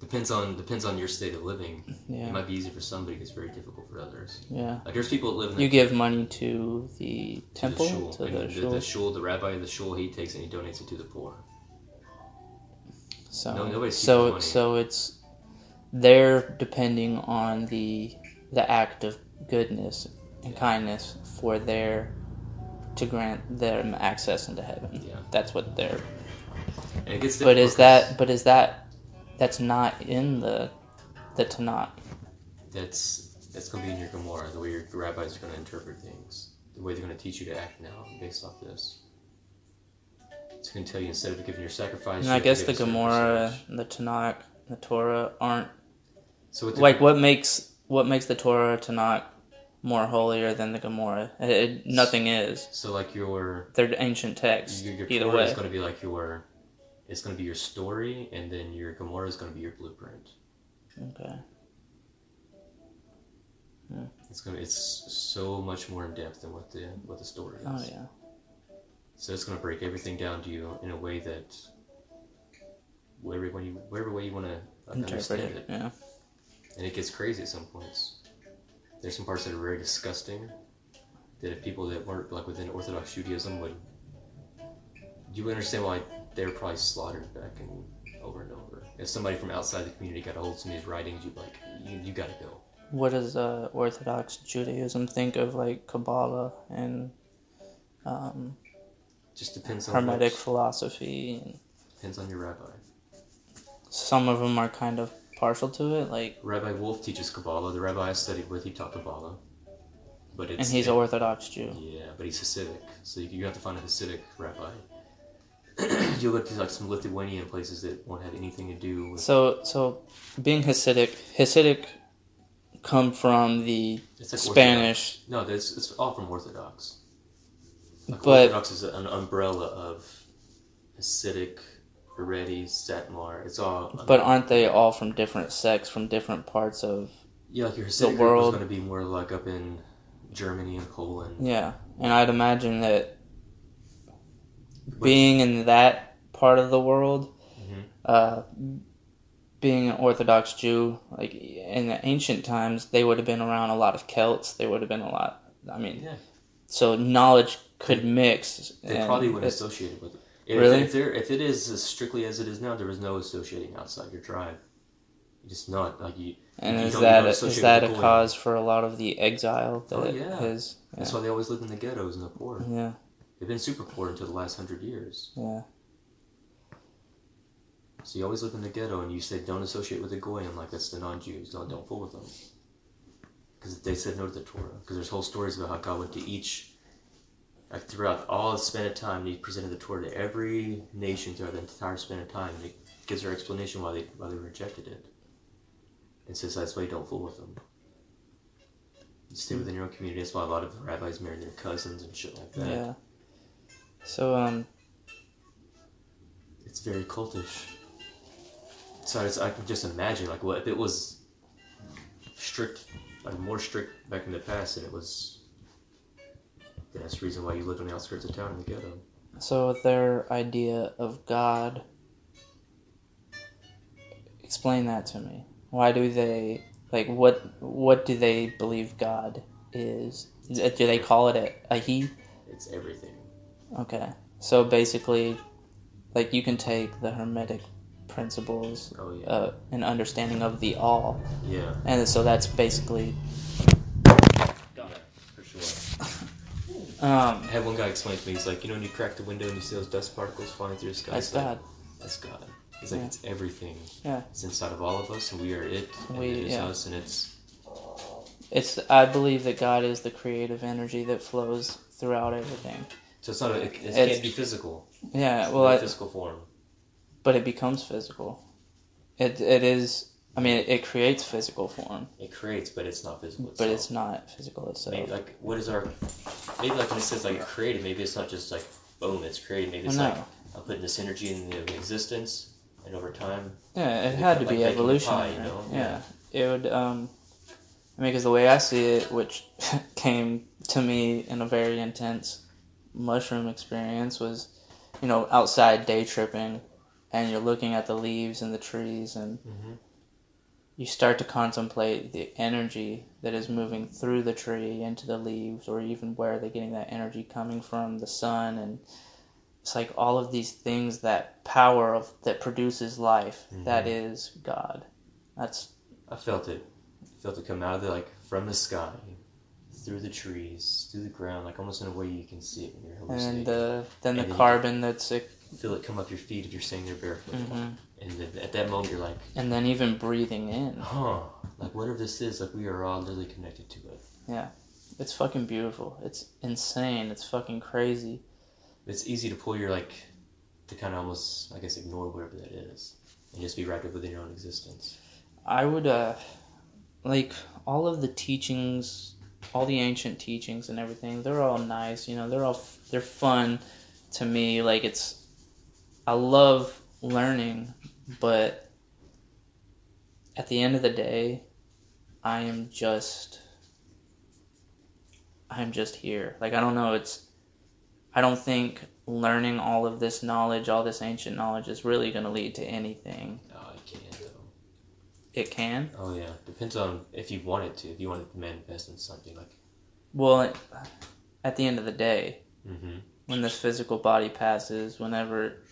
Depends on depends on your state of living. It might be easy for some, but it's very difficult for others. yeah. Like there's people that live in the, You give money to the to temple the shul, to the, the, shul. the shul, the rabbi of the shul, he takes and he donates it to the poor. So No, nobody's so so it's they're depending on the the act of goodness and kindness for their to grant them access into heaven. Yeah. That's what they're. And it gets But is that but is that that's not in the the Tanakh? that's that's gonna be in your Gemara, the way your rabbis are gonna interpret things, the way they're gonna teach you to act now based off this. It's gonna tell you instead of giving your sacrifice. And I guess the Gemara, the Tanakh, the Torah aren't So the, like what makes what makes the Torah Tanakh more holier than the Gemara. It, it- nothing is. So like your They're ancient texts. your, your Either way. is gonna be like your, it's gonna be your story, and then your Gemara is gonna be your blueprint. Okay. It's gonna it's so much more in depth than what the what the story is. Oh yeah. So it's gonna break everything down to you in a way that whatever way you whatever way you want to understand it. it. Yeah. and it gets crazy at some points. There's some parts that are very disgusting. That if people that weren't like within Orthodox Judaism would, you would understand why they were probably slaughtered back and over and over. If somebody from outside the community got a hold of some of these writings, you'd be like, you, you gotta go. What does uh, Orthodox Judaism think of like Kabbalah and um, Just depends on Hermetic what- philosophy? And depends on your rabbi. some of them are kind of partial to it, like, Rabbi Wolf teaches Kabbalah. The rabbi I studied with, he taught Kabbalah. But it's and he's an Orthodox Jew. Yeah, but he's Hasidic, so you, you have to find a Hasidic rabbi. You'll go to like some Lithuanian places that won't have anything to do with. So, so being Hasidic, Hasidic come from the It's like Spanish, Orthodox. No, it's it's all from Orthodox. Like But- Orthodox is an umbrella of Hasidic, Haredi, Satmar. It's all. but aren't they all from different sects, from different parts of? yeah, like your Hasidic group world- is going to be more like up in Germany and Poland. Yeah, and I'd imagine that being in that part of the world, Mhm. uh, being an Orthodox Jew, like in the ancient times, they would have been around a lot of Celts. They would have been a lot. I mean, Yeah. so knowledge could mix. They and probably wouldn't it's- associate with it. If, Really? If, there, if it is as strictly as it is now, there was no associating outside your tribe. Just not like you. And you is that a, is that a with the goyim. cause for a lot of the exile that Oh, yeah. is? That's why they always lived in the ghettos and the poor. yeah, They've been super poor until the last hundred years. yeah. So you always live in the ghetto, and you say don't associate with the goyim like that's the non-Jews. Don't don't fool with them. Because they said no to the Torah. Because there's whole stories about how God went to each, like throughout all the span of time, and He presented the Torah to every nation throughout the entire span of time, and it gives their explanation why they why they rejected it. And says that's why you don't fool with them. You stay within your own community. That's why a lot of rabbis marry their cousins and shit like that. Yeah. So um, It's very cultish. So it's, I can just imagine, like, what if it was strict, like more strict back in the past, and it was. That's the reason why you lived on the outskirts of town in the ghetto. so their idea of God. Explain that to me. Why do they like what? What do they believe God is? Is Do they call it a, a he? It's everything. Okay. So basically, like you can take the Hermetic principles, Oh yeah, uh, an understanding of the all, yeah, and so that's basically. for sure. [laughs] Um, I had one guy explain to me. He's like, you know, when you crack the window and you see those dust particles flying through the sky. that's it's like, God. That's God. He's like, Yeah. it's everything. Yeah. It's inside of all of us, and we are it, and We- it is yeah. us, and it's It's. I believe that God is the creative energy that flows throughout everything. So it's not. A, it, it can't be physical. Yeah, well, no I, physical form. but it becomes physical. It it is. I mean, it, it creates physical form, It creates, but it's not physical. but it's not physical itself. Maybe like what is our? Maybe like when it says like created, maybe it's not just like boom, it's created. Maybe it's Well, like. I'm putting this energy into existence, and over time, Yeah, it had to baking be evolution. pie, you know? Yeah. it would. Um, I mean, because the way I see it, which [laughs] came to me in a very intense mushroom experience, was, you know, outside day tripping, and you're looking at the leaves and the trees, and Mhm. you start to contemplate the energy that is moving through the tree into the leaves, or even where they're getting that energy coming from, the sun, and it's like all of these things that power of that produces life that is god that's I felt it. I felt it come out of the like from the sky, through the trees, through the ground, like almost in a way you can see it when you're hallucinating. and uh, then the And then carbon that's it, Feel it come up your feet if you're saying you're barefoot. Mhm. And then at that moment, you're like, and then even breathing in huh, like whatever this is, like we are all literally connected to it. Yeah. It's fucking beautiful it's insane it's fucking crazy It's easy to pull your like, to kind of almost, I guess, ignore whatever that is, and just be wrapped up within your own existence. i would uh like all of the teachings all the ancient teachings and everything they're all nice you know they're all they're fun to me like it's i love learning but at the end of the day i am just i'm just here. Like i don't know it's i don't think learning all of this knowledge all this ancient knowledge is really going to lead to anything Oh, I can't though. It can Oh yeah, depends on if you want it to. If you want it to manifest in something like. well at the end of the day Mm-hmm. when this physical body passes, whenever,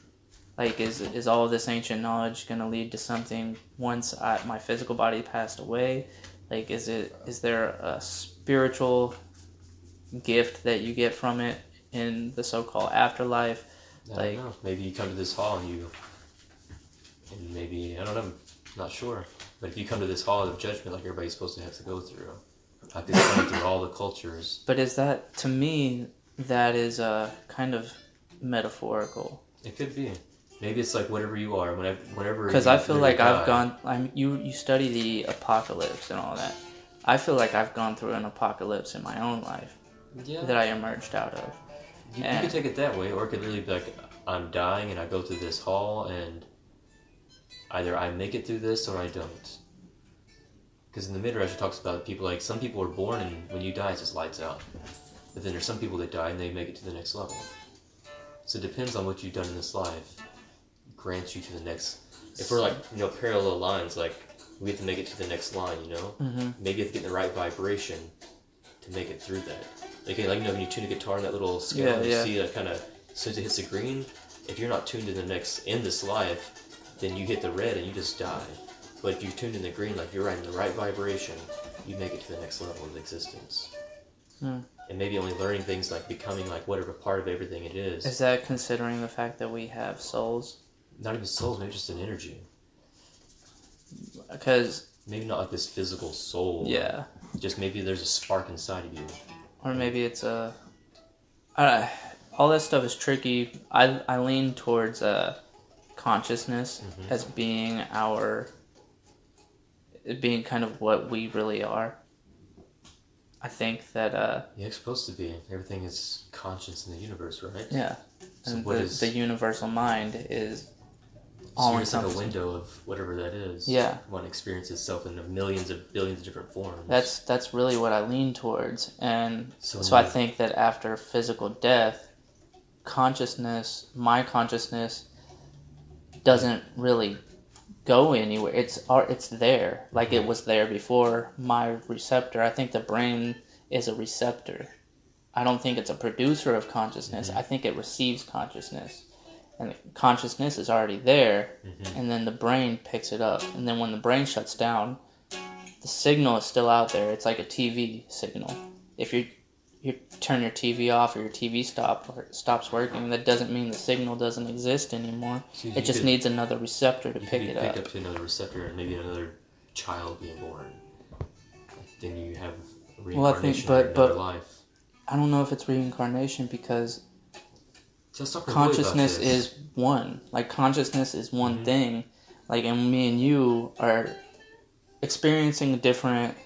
like, is is all of this ancient knowledge going to lead to something once I, my physical body passed away? Like, is it is there a spiritual gift that you get from it in the so-called afterlife? I Like- don't know. Maybe you come to this hall and you, and maybe I don't know. Not sure. But if you come to this hall of judgment, like everybody's supposed to have to go through, like this going through all the cultures, But is that to me that is uh, kind of metaphorical? it could be. Maybe it's like whatever you are, whenever, whenever. Because I feel like I've gone. I'm you. You study the apocalypse and all that. I feel like I've gone through an apocalypse in my own life Yeah. that I emerged out of. You, you could take it that way, or it could really be like, I'm dying and I go through this hall, and either I make it through this or I don't. Because in the Midrash, it talks about people like some people are born and when you die, it just lights out. But then there's some people that die and they make it to the next level. So it depends on what you've done in this life, grants you to the next. If we're like, you know, parallel lines, like we have to make it to the next line, you know? Mm-hmm. maybe you have to get the right vibration to make it through that. Like, like you know, when you tune a guitar, and that little scale, Yeah, you yeah. see that kind of since it hits the green. If you're not tuned in the next in this life, then you hit the red and you just die. But if you tune in the green, like you're right in the right vibration, you make it to the next level of existence. Hmm. And maybe only learning things like becoming like whatever part of everything it is. Is that considering the fact that we have souls? not even souls, maybe just an energy. Because Maybe not like this physical soul. yeah, Just maybe there's a spark inside of you. or maybe it's a. I, all that stuff is tricky. I I lean towards uh, consciousness Mhm. as being our. Being kind of what we really are. I think that uh Yeah, it's supposed to be. Everything is conscious in the universe, right? yeah, So and the, is- the universal mind is it's like a window of whatever that is. Yeah. One experiences itself in millions of billions of different forms. That's that's really what I lean towards, and So so, I think that after physical death, consciousness, my consciousness, doesn't really go anywhere. It's it's there, like it was there before my receptor. I think the brain is a receptor. I don't think it's a producer of consciousness. I think it receives consciousness, and consciousness is already there, Mhm. and then the brain picks it up, and then when the brain shuts down, the signal is still out there. It's like a TV signal. If you you turn your TV off or your TV stop or stops working, that doesn't mean the signal doesn't exist anymore. So It just could- needs another receptor to pick it be picked up. up to another receptor and maybe another child being born. Then you have a Well, I think- but- but- life. I don't know if it's reincarnation because Just talk to Roy about consciousness is one. Like consciousness is one Mhm. thing. Like and me and you are experiencing a different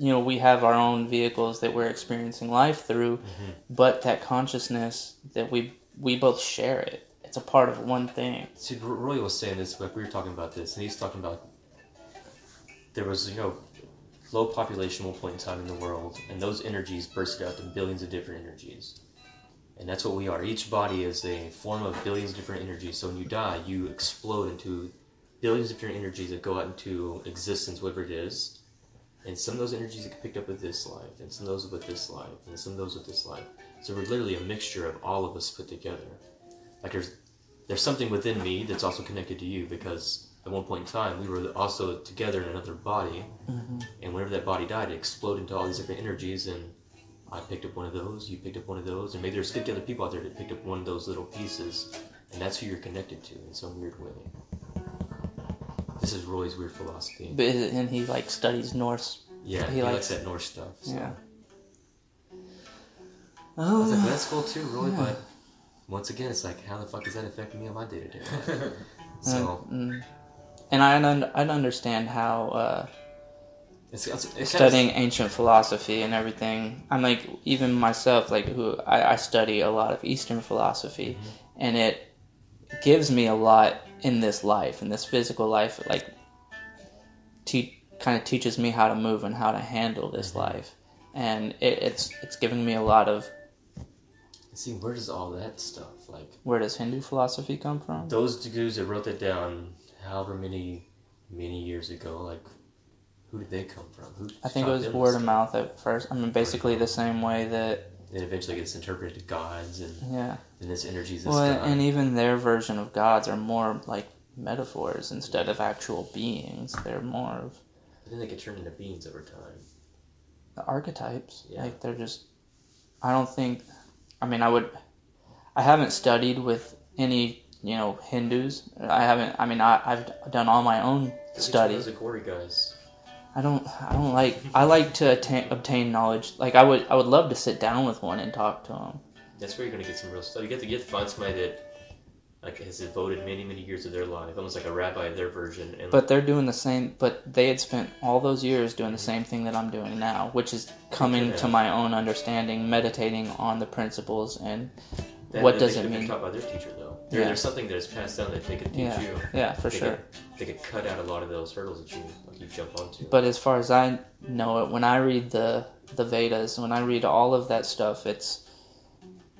you know, we have our own vehicles that we're experiencing life through, Mhm. but that consciousness that we we both share it. It's a part of one thing. See, Roy was saying this, like we were talking about this, and he's talking about there was, you know, low population at one point in time in the world, and those energies bursted out to billions of different energies. And that's what we are. Each body is a form of billions of different energies. So when you die, you explode into billions of different energies that go out into existence, whatever it is. And some of those energies get picked up with this life, and some of those with this life, and some of those with this life. So we're literally a mixture of all of us put together. Like there's there's something within me that's also connected to you because at one point in time we were also together in another body mm-hmm. and whenever that body died it exploded into all these different energies and i picked up one of those you picked up one of those and maybe there's 50 other people out there that picked up one of those little pieces and that's who you're connected to in some weird way this is roy's weird philosophy But and he like studies Norse. yeah he he, likes, likes- that norse stuff so. Yeah. I was like, Oh, that's cool too, Roy, Yeah. but once again, it's like, how the fuck is that affecting me on my day to day life? [laughs] So, mm. and I un- I understand how uh, it's, it's, it kinda- studying ancient philosophy and everything. I'm like even myself, like who I, I study a lot of Eastern philosophy, and it gives me a lot in this life, in this physical life. Like, te- kind of teaches me how to move and how to handle this mm-hmm. life, and it, it's it's giving me a lot of See, where does all that stuff, like, where does Hindu philosophy come from? those dudes that wrote that down however many, many years ago, like, who did they come from? Who I think it was word of mouth at first. I mean, basically the same way that Then eventually gets interpreted to gods, and yeah. then this energy is this Well, god. and even their version of gods are more like metaphors instead of actual beings. They're more of But then they get turned into beings over time. the archetypes. Yeah. Like they're just. I don't think. I mean, I would. I haven't studied with any you know Hindus. I haven't. I mean, I, I've done all my own studies. Those Aghori guys. I don't. I don't like. I like to attain, obtain knowledge. Like I would. I would love to sit down with one and talk to them. That's where you're gonna get some real stuff. You get to get find somebody that like has devoted many, many years of their life, almost like a rabbi of their version, and But they're doing the same. But they had spent all those years doing the same thing that I'm doing now, which is coming to my own understanding, meditating on the principles, and That- what does it mean? taught by their teacher. There, Yeah. There's something that is passed down that they could teach yeah, you. yeah, for they sure. Could, they could cut out a lot of those hurdles that you like you jump onto. But as far as I know it, when I read the the Vedas, when I read all of that stuff, it's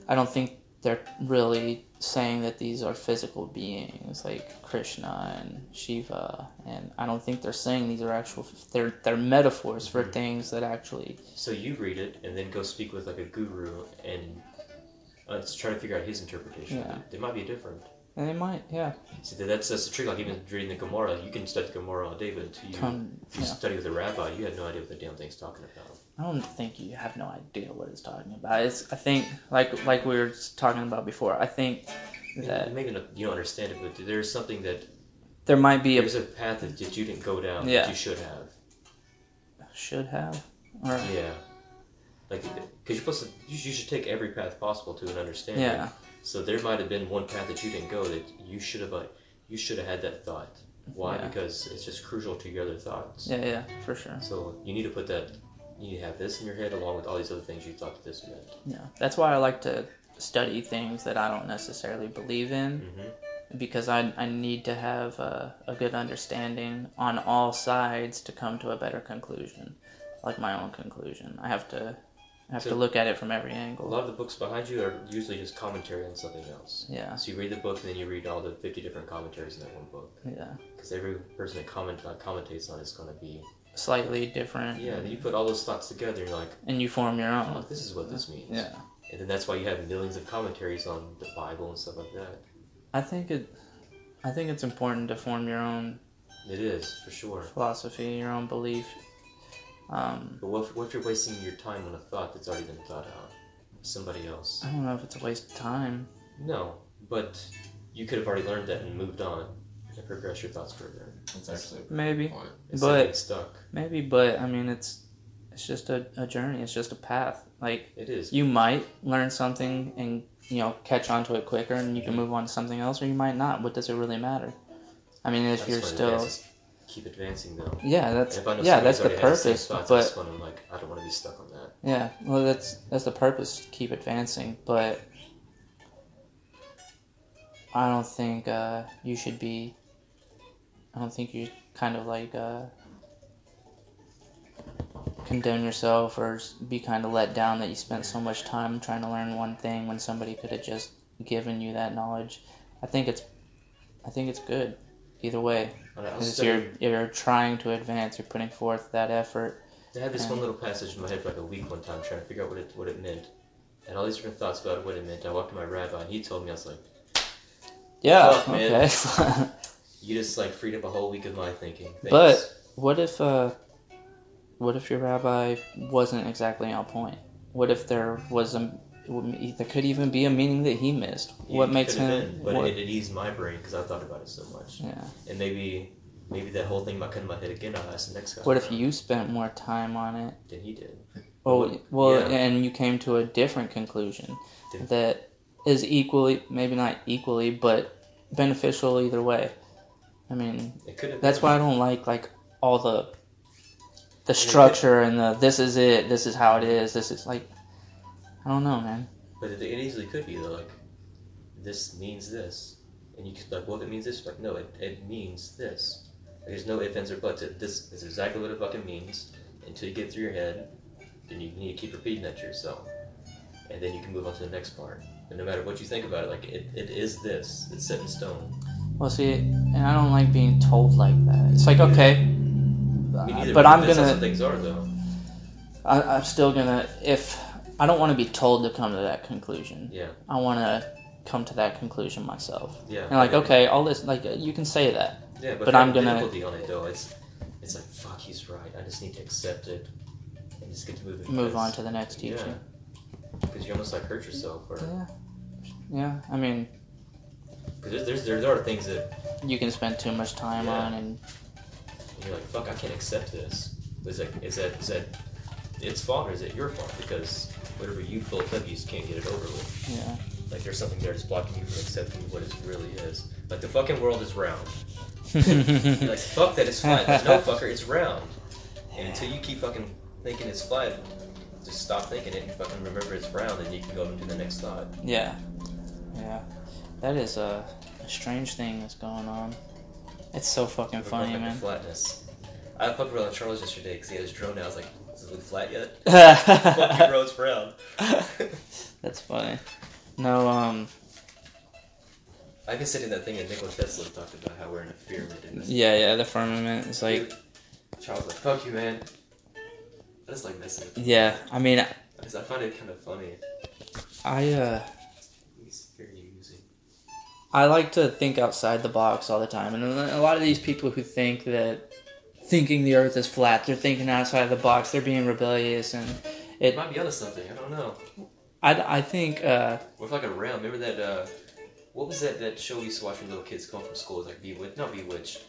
I don't think they're really saying that these are physical beings like Krishna and Shiva, and I don't think they're saying these are actual. They're they're metaphors for Mm-hmm. things that actually. so you read it and then go speak with like a guru and let's try to figure out his interpretation. Yeah. They might be different. And they might, yeah, See, that- that's that's the trick. Like even reading the Gemara, you can study the Gemara all day, but until you, you study with a rabbi, you had no idea what the damn thing's talking about. I don't think you have no idea what it's talking about. It's I think like like we were talking about before. I think that Maybe not, you don't understand it, but there's something that there might be a there's a path that, that you didn't go down Yeah. that you should have. should have or Yeah. Like, because you're supposed to, you, you should take every path possible to an understanding. yeah So there might have been one path that you didn't go that you should have, like, you should have had that thought. Why? Yeah. Because it's just crucial to your other thoughts. yeah yeah for sure. So you need to put that, you need to have this in your head along with all these other things you thought that this meant. Yeah, that's why I like to study things that I don't necessarily believe in Mm-hmm. because I, I need to have a, a good understanding on all sides to come to a better conclusion, like my own conclusion. I have to I have So- to look at it from every angle. A lot of the books behind you are usually just commentary on something else. Yeah, So you read the book and then you read all the 50 different commentaries in that one book. yeah, Because every person that comment, uh, commentates on it is going to be, slightly different. yeah, then you put all those thoughts together and you're like, and you form your oh, own. this is what this means. Yeah, And then that's why you have millions of commentaries on the Bible and stuff like that. I think it. I think it's important to form your own It is, for sure. philosophy, your own belief. Um, But what if, what if you're wasting your time on a thought that's already been thought out? Somebody else. I don't know if it's a waste of time. No, but you could have already learned that and moved on and progressed your thoughts further. That's actually a Maybe. good point. But- stuck. Maybe, but I mean, it's it's just a, a journey. It's just a path. Like It is. you might learn something and you know catch on to it quicker, and you can move on to something else, or you might not. What does it really matter? I mean, if I just you're still advance, just keep advancing though. yeah, that's I yeah, that's the already had same purpose. spots, I But just wanna, like, I don't want to be stuck on that. Yeah, well, that's that's the purpose. Keep advancing, but I don't think uh, you should be. I don't think you kind of like uh, condemn yourself or be kind of let down that you spent so much time trying to learn one thing when somebody could have just given you that knowledge. I think it's, I think it's good, either way. I, I Because you're you're trying to advance. You're putting forth that effort. I had this one little passage in my head for like a week one time, trying to figure out what it what it meant, and all these different thoughts about what it meant. I walked to my rabbi, and he told me I was like, Yeah. Fuck, man. okay. [laughs] "You just like freed up a whole week of my thinking." Thanks. But- What if uh what if your rabbi wasn't exactly on point? What if there was a there could even be a meaning that he missed? He what makes him been, but what- it, it eased my brain because I thought about it so much, yeah. and maybe maybe that whole thing might come in my head again. I'll ask the next guy. What if you spent more time on it? Than he did. Oh, well, Yeah. and you came to a different conclusion Did- that is equally, maybe not equally, but beneficial either way. I mean, have. why I don't like like all the the structure and the this is it, this is how it is, this is like I don't know, man. But it, it easily could be though. Like, this means this, and you could like, well, it means this. Like, no, it, it means this. Like, there's no ifs ands or buts. It, this is exactly what it fucking means. Until you get through your head, then you need to keep repeating that to yourself, and then you can move on to the next part. And no matter what you think about it, like it, it is this. It's set in stone. Well, see, and I don't like being told like that. It's like okay, neither, but I'm gonna, things are though. I, I'm still gonna. If I don't want to be told to come to that conclusion, Yeah, I want to come to that conclusion myself. yeah. And like, okay, all this, like, uh, you can say that. Yeah, but, but I'm gonna- difficulty on it though. It's it's like fuck, he's right. I just need to accept it and just get to moving. Move on to the next teaching. Yeah, because you almost like hurt yourself, or Yeah. Yeah, I mean, because there's, there's there are things that you can spend too much time Yeah. on, and you're like, fuck, I can't accept this. Is that is that is that its fault or is it your fault? Because whatever you built up, you just can't get it over with. yeah, Like there's something there that's blocking you from accepting what it really is. Like the fucking world is round. [laughs] Like, fuck that, it's flat. Like, no, fucker, it's round. And until you keep fucking thinking it's flat, just stop thinking it and fucking remember it's round, and you can go into the next thought. yeah, yeah. That is a, a strange thing that's going on. It's so fucking Fuck, funny, man. Flatness. I fucked around with Charles yesterday because he had his drone out. I was like, is flat yet? [laughs] Fuck you, bro, round. [laughs] That's funny. No, um, I've been sitting that thing that Nikola Tesla talked about how we're in a. And yeah, yeah. The firmament is like, Charles like, fuck you, man. I just like messing with yeah. I mean, I, just, I find it kind of funny. I uh, He's very amusing. I like to think outside the box all the time, and a lot of these people who think that thinking the Earth is flat, they're thinking outside the box. They're being rebellious, and It it. might be onto something. I don't know. I, I think uh, With like a realm? Remember that? uh What was that that show we used to watch when little kids come from school? It was like Bewitched. Not Bewitched.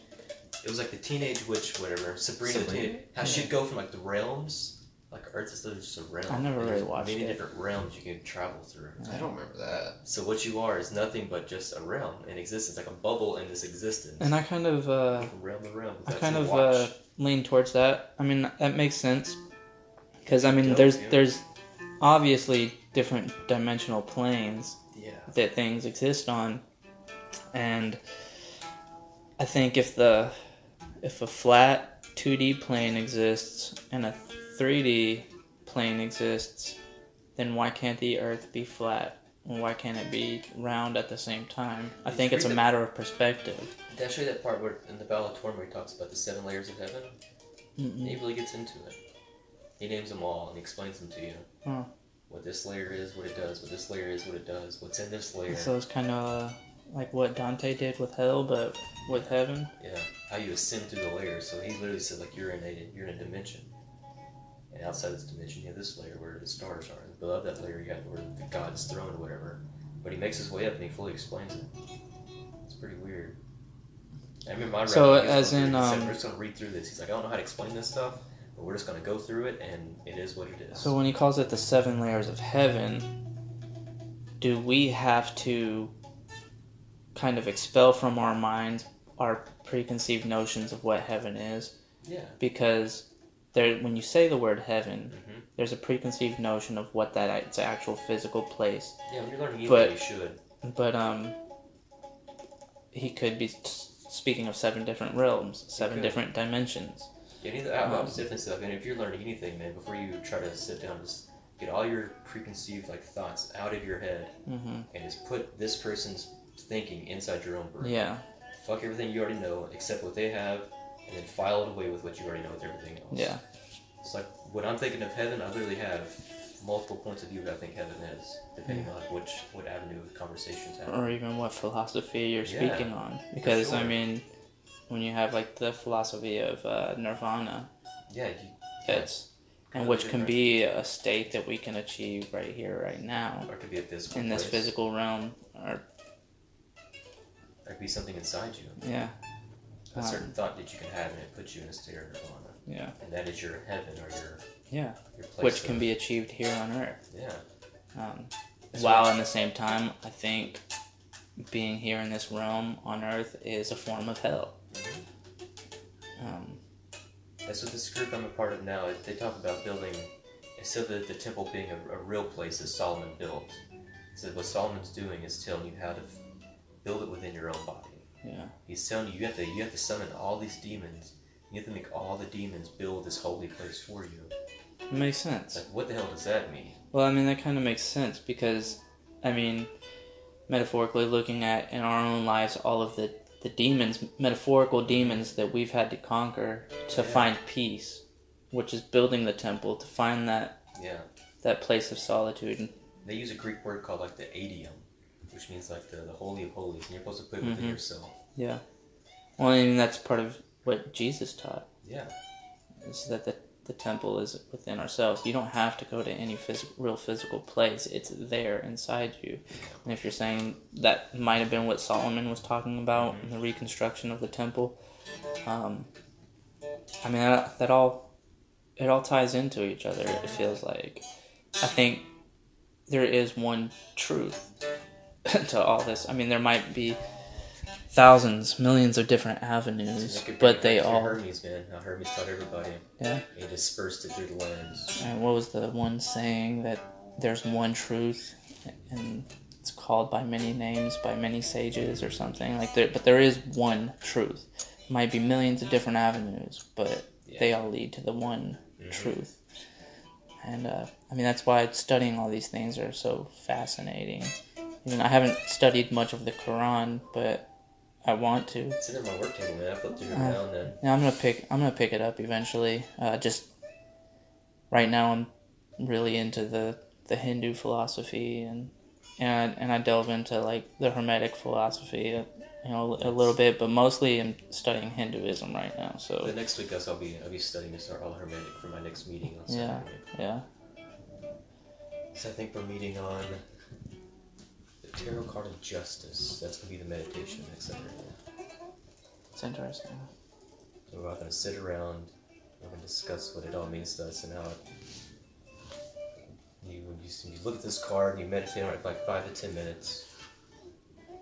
It was like the teenage witch, whatever. Sabrina. the Sabrina? teen- How she'd go from like the realms. Like Earth is literally just a realm. I never and really watched Many it. different realms you can travel through. I don't remember that. So what you are is nothing but just a realm in existence, like a bubble in this existence. and I kind of uh, from realm to realm. I kind of uh, lean towards that. I mean, that makes sense because I mean, Dope, there's yeah. there's obviously different dimensional planes yeah. that things exist on, and I think if the if a flat 2D plane exists and a 3D plane exists, then why can't the Earth be flat? And why can't it be round at the same time? I Did think you it's a read the- matter of perspective. Did I show you that part where in the Battle of Torn where he talks about the seven layers of heaven? And Mm-mm. he really gets into it. He names them all and he explains them to you. Huh. What this layer is, what it does. What this layer is, what it does. What's in this layer. So it's kind of uh, like what Dante did with hell, but with heaven. yeah. How you ascend through the layers. So he literally said like you're in a you're in a dimension. And outside this dimension you have this layer where the stars are. And below that layer you have where the God's throne or whatever. But he makes his way up and he fully explains it. It's pretty weird. I remember my So, rabbi, he was as in, he said, um, we're just gonna read through this. He's like, I don't know how to explain this stuff, but But we're just gonna go through it, and it is what it is. So when he calls it the seven layers of heaven, do we have to kind of expel from our minds our preconceived notions of what heaven is? yeah. Because there, when you say the word heaven, hmm there's a preconceived notion of what that it's an actual physical place. Yeah. When you're learning anything, you should. But um, he could be s- speaking of seven different realms, seven different dimensions. Yeah, neither, I, I was different stuff. And if you're learning anything, man, before you try to sit down, just get all your preconceived like thoughts out of your head, hmm and just put this person's thinking inside your own brain. Yeah, Fuck everything you already know, except what they have, and then file it away with what you already know with everything else. yeah, It's like when I'm thinking of heaven, I literally have multiple points of view what I think heaven is, depending on which what avenue of conversations happen. or even what philosophy you're Yeah, speaking on. Because I mean, when you have like the philosophy of uh, nirvana, Yeah, you, it's and which can be a state that we can achieve right here, right now, or it could be a physical in this place, physical realm. Or it could be something inside you, yeah, a Um, certain thought that you can have, and it puts you in a state of nirvana, yeah, and that is your heaven or your yeah, your place. which can be achieved here on Earth. yeah. Um, while in the same time, I think being here in this realm on Earth is a form of hell. Um, That's what this group I'm a part of now. They talk about building instead of the, the temple being a, a real place that Solomon built. So what Solomon's doing is telling you how to f- build it within your own body. Yeah, He's telling you you have to you have to summon all these demons. You have to make all the demons build this holy place for you. it makes sense. like what the hell does that mean? Well, I mean that kind of makes sense because, I mean, metaphorically looking at in our own lives all of the the demons, metaphorical demons that we've had to conquer to Yeah. find peace, which is building the temple to find that Yeah. that place of solitude. They use a Greek word called like the adium, which means like the, the holy of holies, and you're supposed to put it within Mhm. yourself. Yeah. Well, I mean that's part of what Jesus taught. Yeah. is that the, the temple is within ourselves. You don't have to go to any phys- real physical place. It's there inside you. And if you're saying that might have been what Solomon was talking about in the reconstruction of the temple, um, I mean that, that all it all ties into each other. It feels like I think there is one truth [laughs] to all this. I mean there might be thousands, millions of different avenues, You could bring but they all Hermes, man. How Hermes taught everybody. yeah. He dispersed it through the lands. And what was the one saying that there's one truth and it's called by many names by many sages or something like there but there is one truth. Might be millions of different avenues, but they all lead to the one Mhm. truth. And uh, I mean that's why studying all these things are so fascinating. Even I haven't studied much of the Quran, but I want to. It's in my work table, man. I flip through it Uh, now and then. Yeah, I'm gonna pick. I'm gonna pick it up eventually. Uh, just right now, I'm really into the the Hindu philosophy and and and I delve into like the Hermetic philosophy, uh, you know, a little bit, but mostly I'm studying Hinduism right now. So The next week, I'll be I'll be studying this all Hermetic for my next meeting on Yeah. Saturday. yeah, So I think we're meeting on tarot card of justice. That's gonna be the meditation next Saturday. it's interesting. So we're all gonna sit around. We're gonna discuss what it all means to us and how it, you, when you you look at this card and you meditate on it for like five to ten minutes.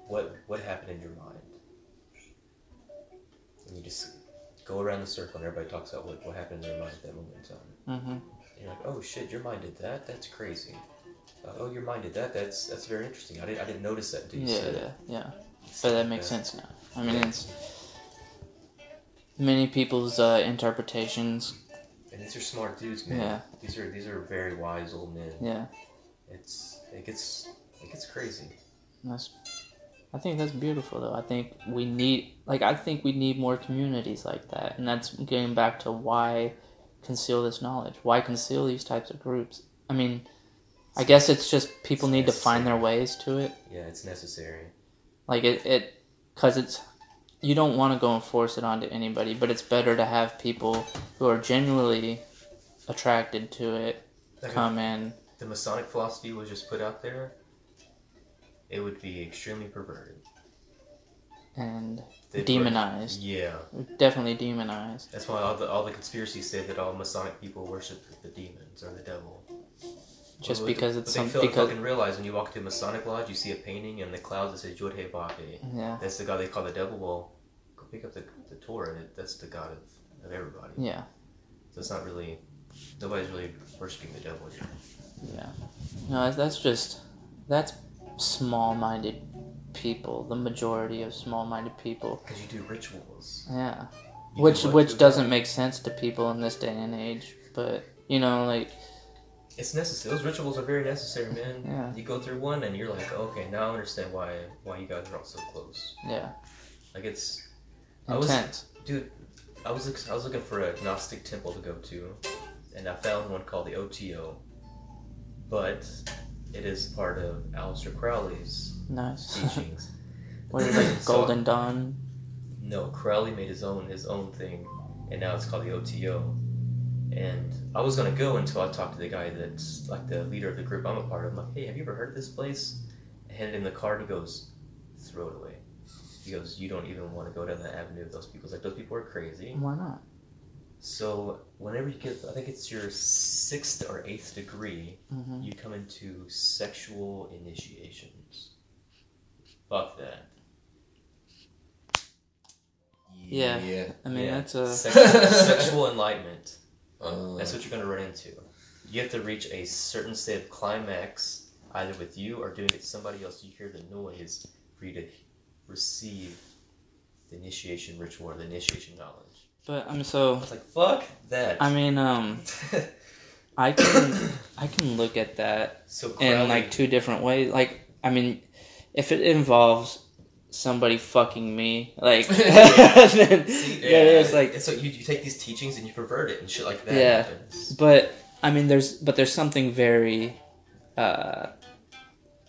What what happened in your mind? And you just go around the circle and everybody talks about what, what happened in their mind at that moment in time. Mm-hmm. And you're like, oh shit, your mind did that. That's crazy. Uh, oh, your mind did that. That's that's very interesting. I didn't I didn't notice that until you Yeah, said yeah, it. yeah. But that makes sense now. I mean, it's many people's uh, interpretations. And these are smart dudes, man. Yeah. These are these are very wise old men. Yeah, It's it gets it gets crazy. That's, I think that's beautiful though. I think we need, like, I think we need more communities like that, and that's getting back to why conceal this knowledge. Why conceal these types of groups? I mean, I guess it's just people need to find their ways to it. Yeah, it's necessary. Like it, it, cause it's you don't want to go and force it onto anybody, but it's better to have people who are genuinely attracted to it Like come in. the Masonic philosophy was just put out there, it would be extremely perverted. and They- demonized. Yeah, Definitely demonized. that's why all the all the conspiracies say that all Masonic people worship the demons or the devil. Just What- because it's they some fail to because fucking realize when you walk into a Masonic lodge, you see a painting in the clouds that says Yod He yeah That's the god they call the devil. Well, go pick up the, the Torah, and it, that's the god of, of everybody. yeah So it's not really nobody's really worshiping the devil here. yeah. No, that's just that's small-minded people. The majority of small-minded people. Because you do rituals. Yeah. You which do which doesn't make sense to people in this day and age. But you know, like It's necessary. Those rituals are very necessary, man. Yeah. You go through one, and you're like, okay, now I understand why why you guys are all so close. yeah, Like it's, I was- intense. dude. I was I was looking for a Gnostic temple to go to, and I found one called the OTO, but it is part of Aleister Crowley's Nice. [laughs] teachings. what is it? [laughs] So- Golden Dawn. No, Crowley made his own his own thing, and now it's called the OTO. And I was gonna go until I talked to the guy that's like the leader of the group I'm a part of. I'm like, hey, have you ever heard of this place? I handed him the card. He goes, throw it away. He goes, you don't even want to go down that avenue of those people. He's like, those people are crazy. Why not? So whenever you get, I think it's your sixth or eighth degree, hmm you come into sexual initiations. Fuck that. Yeah. Yeah. I mean, Yeah. that's a Sexual, sexual enlightenment. Uh, That's what you're going to run into. You have to reach a certain state of climax, either with you or doing it to somebody else. You hear the noise for you to receive the initiation ritual or the initiation knowledge. But I'm I so was like, fuck that. I mean, um, [laughs] I can I can look at that so in like two different ways. Like, I mean, if it involves somebody fucking me, like, [laughs] [laughs] then, See, then it's like so you, you take these teachings and you pervert it and shit like that Yeah. happens. But I mean, there's but there's something very uh,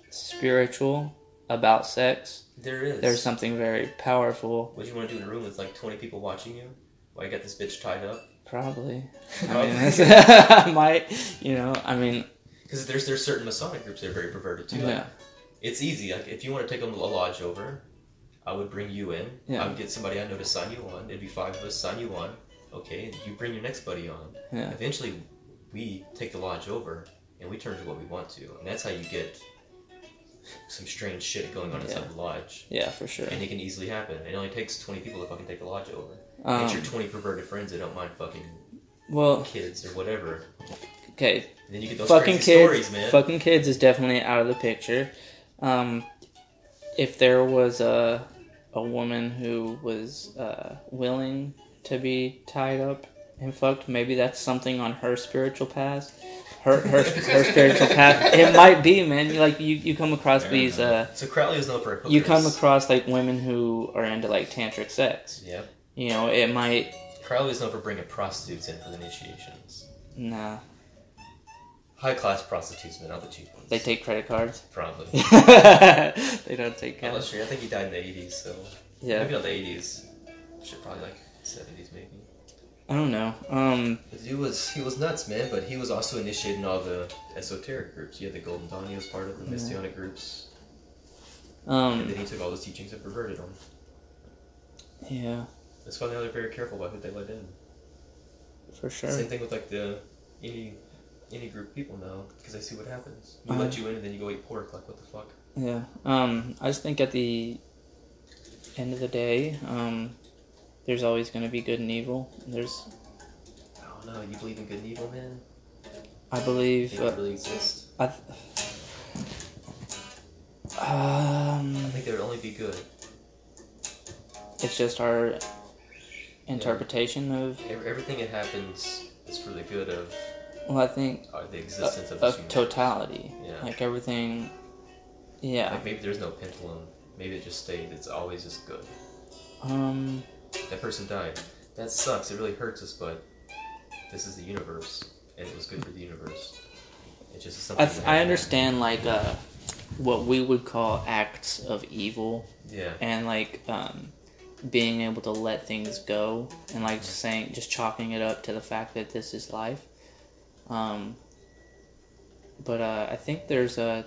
spiritual about sex. There is. There's something very powerful. What do you want to do in a room with like 20 people watching you? Why you got this bitch tied up? Probably. [laughs] I mean, that's, I might. You know. I mean. Because there's there's certain Masonic groups that are very perverted too. Like, Yeah. It's easy. Like if you want to take them to a lodge over, I would bring you in. Yeah. I would get somebody I know to sign you on. It'd be five of us sign you on. Okay, and you bring your next buddy on. Yeah. Eventually, we take the lodge over and we turn to what we want to, and that's how you get some strange shit going on inside Yeah. the lodge. Yeah, for sure. And it can easily happen. It only takes twenty people to fucking take the lodge over. Um, Get your twenty perverted friends that don't mind fucking well, kids or whatever. okay. And then you get those fucking kids. stories, man. Fucking kids is definitely out of the picture. Um, if there was a a woman who was uh, willing to be tied up and fucked, maybe that's something on her spiritual path. Her her, her spiritual [laughs] path. It might be, man. You like you, you come across Fair these. Uh, So Crowley is known for hookers. you come across like women who are into like tantric sex. Yep. You know, it might. Crowley is known for bringing prostitutes in for the initiations. Nah, High class prostitutes, not the cheap ones. they take credit cards. Probably. [laughs] they don't take I'm not cash. I think he died in the 80s, so. Yeah, Maybe not the 80s. Shit, probably like 70s, maybe. I don't know. Um, He was he was nuts, man. But he was also initiating all the esoteric groups. He had the Golden Dawn. He was part of the Yeah. Messianic groups. And um, then he took all those teachings and perverted them. yeah, That's why now they're very careful about who they let in. for sure. Same thing with like the any any group of people now because they see what happens. We Uh-huh. let you in and then you go eat pork. Like what the fuck? Yeah. Um, I just think at the end of the day, um, there's always going to be good and evil. There's, I don't know. You believe in good and evil, man? I believe, think uh, really exists? I th- um, I think there would only be good. it's just our interpretation of. Everything that happens is for the good of Well, I think uh, the existence of, this of totality. Yeah. Like everything. Yeah. Like maybe there's no pendulum. Maybe it just stayed. It's always just good. Um. That person died. That sucks. It really hurts us, but this is the universe, and it was good for the universe. It just is something. I th- I understand like uh, what we would call acts of evil Yeah. and like um, being able to let things go and like just saying just chalking it up to the fact that this is life um, but uh, i think there's a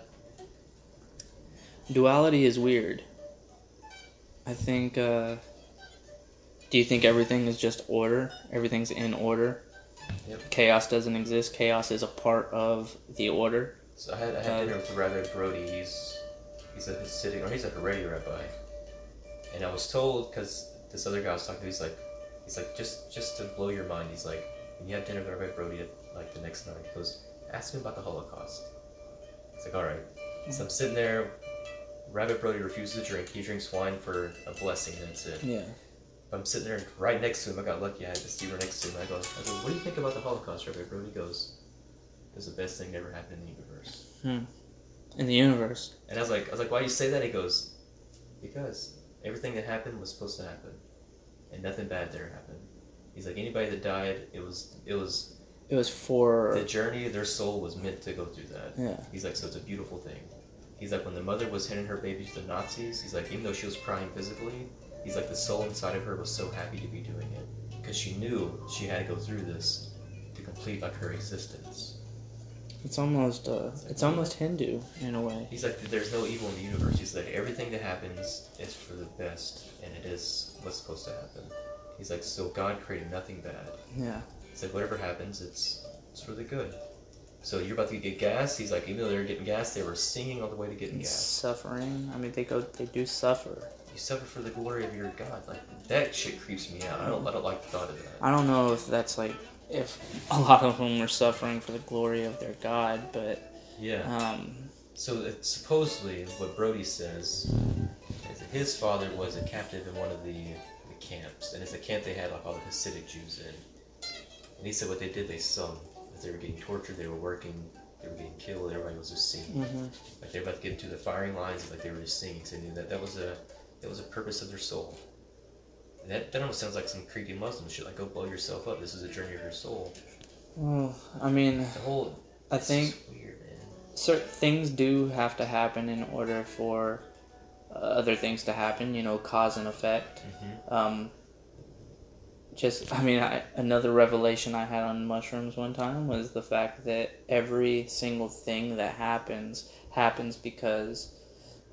duality is weird i think uh, Do you think everything is just order? Everything's in order. Yep. Chaos doesn't exist. Chaos is a part of the order. So I had, I had Uh, dinner with Rabbi Brody. He's he's a Hasidic or he's a Haredi rabbi, and I was told because this other guy I was talking to, he's like, he's like just just to blow your mind, he's like, when you have dinner with Rabbi Brody like the next night, he goes, ask him about the Holocaust. It's like all right. So I'm sitting there. Rabbi Brody refuses to drink. He drinks wine for a blessing. and That's it. Yeah. But I'm sitting there right next to him. I got lucky. I had to the Stever next to him. I go, I go, what do you think about the Holocaust, Rabbi Brody? He goes, it was the best thing that ever happened in the universe. Hmm. In the universe. And I was like, I was like, why do you say that? He goes, because everything that happened was supposed to happen, and nothing bad there happened. He's like, anybody that died, it was, it was It was for. the journey. Their soul was meant to go through that. Yeah. He's like, so it's a beautiful thing. He's like, when the mother was handing her baby to the Nazis, he's like, even though she was crying physically, he's like, the soul inside of her was so happy to be doing it because she knew she had to go through this to complete like her existence. It's almost. Uh, it's almost Hindu in a way. He's like, there's no evil in the universe. He's like, everything that happens is for the best, and it is what's supposed to happen. He's like, so God created nothing bad. Yeah. He's like, whatever happens, it's it's for the good. So you're about to get gas. He's like, even though they were getting gas, they were singing on the way to getting gas. Suffering. I mean, they go. They do suffer. You suffer for the glory of your God. Like that shit creeps me out. I don't I don't like the thought of that. I don't know if that's like if a lot of them were suffering for the glory of their God, but Yeah. um, So it, supposedly, what Brody says is that his father was a captive in one of the, the camps, and it's a camp they had like all the Hasidic Jews in. And he said what they did, they sung. As they were getting tortured, they were working, they were getting killed. Everybody was just singing. mhm. Like they were about to get into the firing lines, like they were just singing. So they knew that that was a that was a purpose of their soul. And that that almost sounds like some creepy Muslim shit. Like go blow yourself up. This is a journey of your soul. well, I mean, The whole. I think weird, man. certain things do have to happen in order for uh, other things to happen. You know, cause and effect. Mhm. Um, just, I mean, I, another revelation I had on mushrooms one time was the fact that every single thing that happens happens because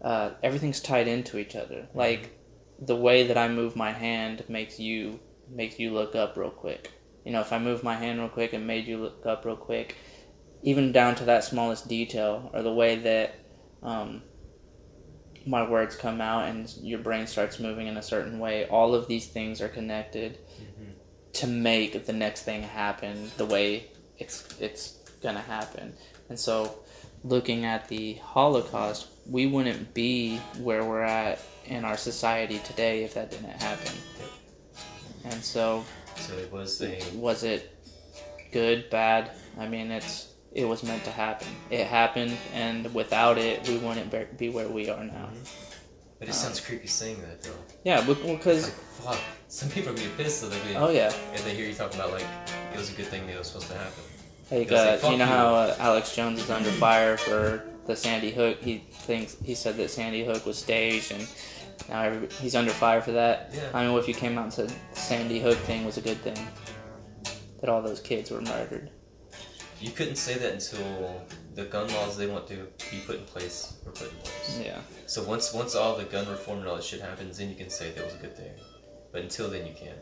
uh, everything's tied into each other. Like the way that I move my hand makes you makes you look up real quick. You know, if I move my hand real quick, and made you look up real quick. Even down to that smallest detail, or the way that um, my words come out and your brain starts moving in a certain way. All of these things are connected Mhm. To make the next thing happen the way it's it's gonna happen. And so, looking at the Holocaust, we wouldn't be where we're at in our society today if that didn't happen. And so, So it was a was it good, bad? I mean, it's it was meant to happen. It happened, and without it, we wouldn't be- be where we are now. Mm-hmm. But it sounds creepy saying that though. Yeah, It's because like fuck. Some people get pissed so they be, oh yeah, if they hear you talking about like it was a good thing that it was supposed to happen. like uh, "Fuck you know you." how uh, Alex Jones is under fire for the Sandy Hook. He thinks he said that Sandy Hook was staged, and now every, he's under fire for that. Yeah. I mean, what if you came out and said Sandy Hook thing was a good thing? That all those kids were murdered. You couldn't say that until the gun laws they want to be put in place were put in place. Yeah. So once once all the gun reform and all that shit happens, then you can say that was a good thing. But until then, you can't.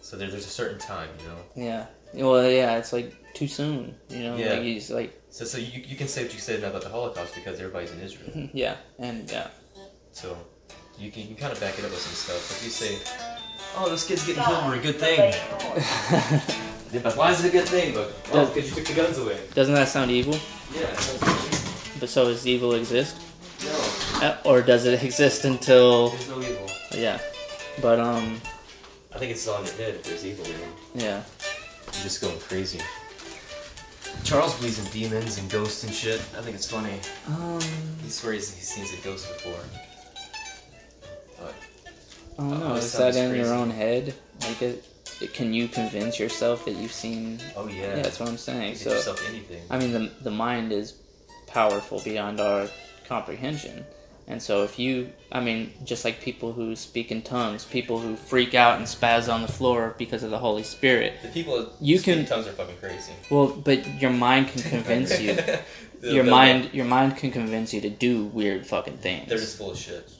So there, there's a certain time, you know. Yeah. Well, yeah, it's like too soon. You know, Yeah. like he's like, So so you, you can say what you said about the Holocaust because everybody's in Israel. [laughs] yeah, and yeah, So you can, you can kind of back it up with some stuff. If you say, "Oh, those kids getting killed were a good thing," then [laughs] but why is it a good thing? But oh, because you took the guns away. doesn't that sound evil? Yeah. it sounds good. But so does evil exist, No, Uh, or does it [laughs] exist until there's no evil. yeah? But um, I think it's all in your head. If there's evil, man. yeah. You're just going crazy. Charles believes in demons and ghosts and shit. I think it's funny. Um, He swears he's seen a ghost before. But I don't know. Oh, it Is sounds that in your own head? Like, it, can you convince yourself that you've seen? oh yeah, Yeah, that's what I'm saying. So, yourself anything. I mean, the the mind is powerful beyond our comprehension. And so, if you, I mean, just like people who speak in tongues, people who freak out and spaz on the floor because of the Holy Spirit. the people You speak can- tongues are fucking crazy. Well, but your mind can [laughs] convince you. Your mind, your mind can convince you to do weird fucking things. They're just full of shit.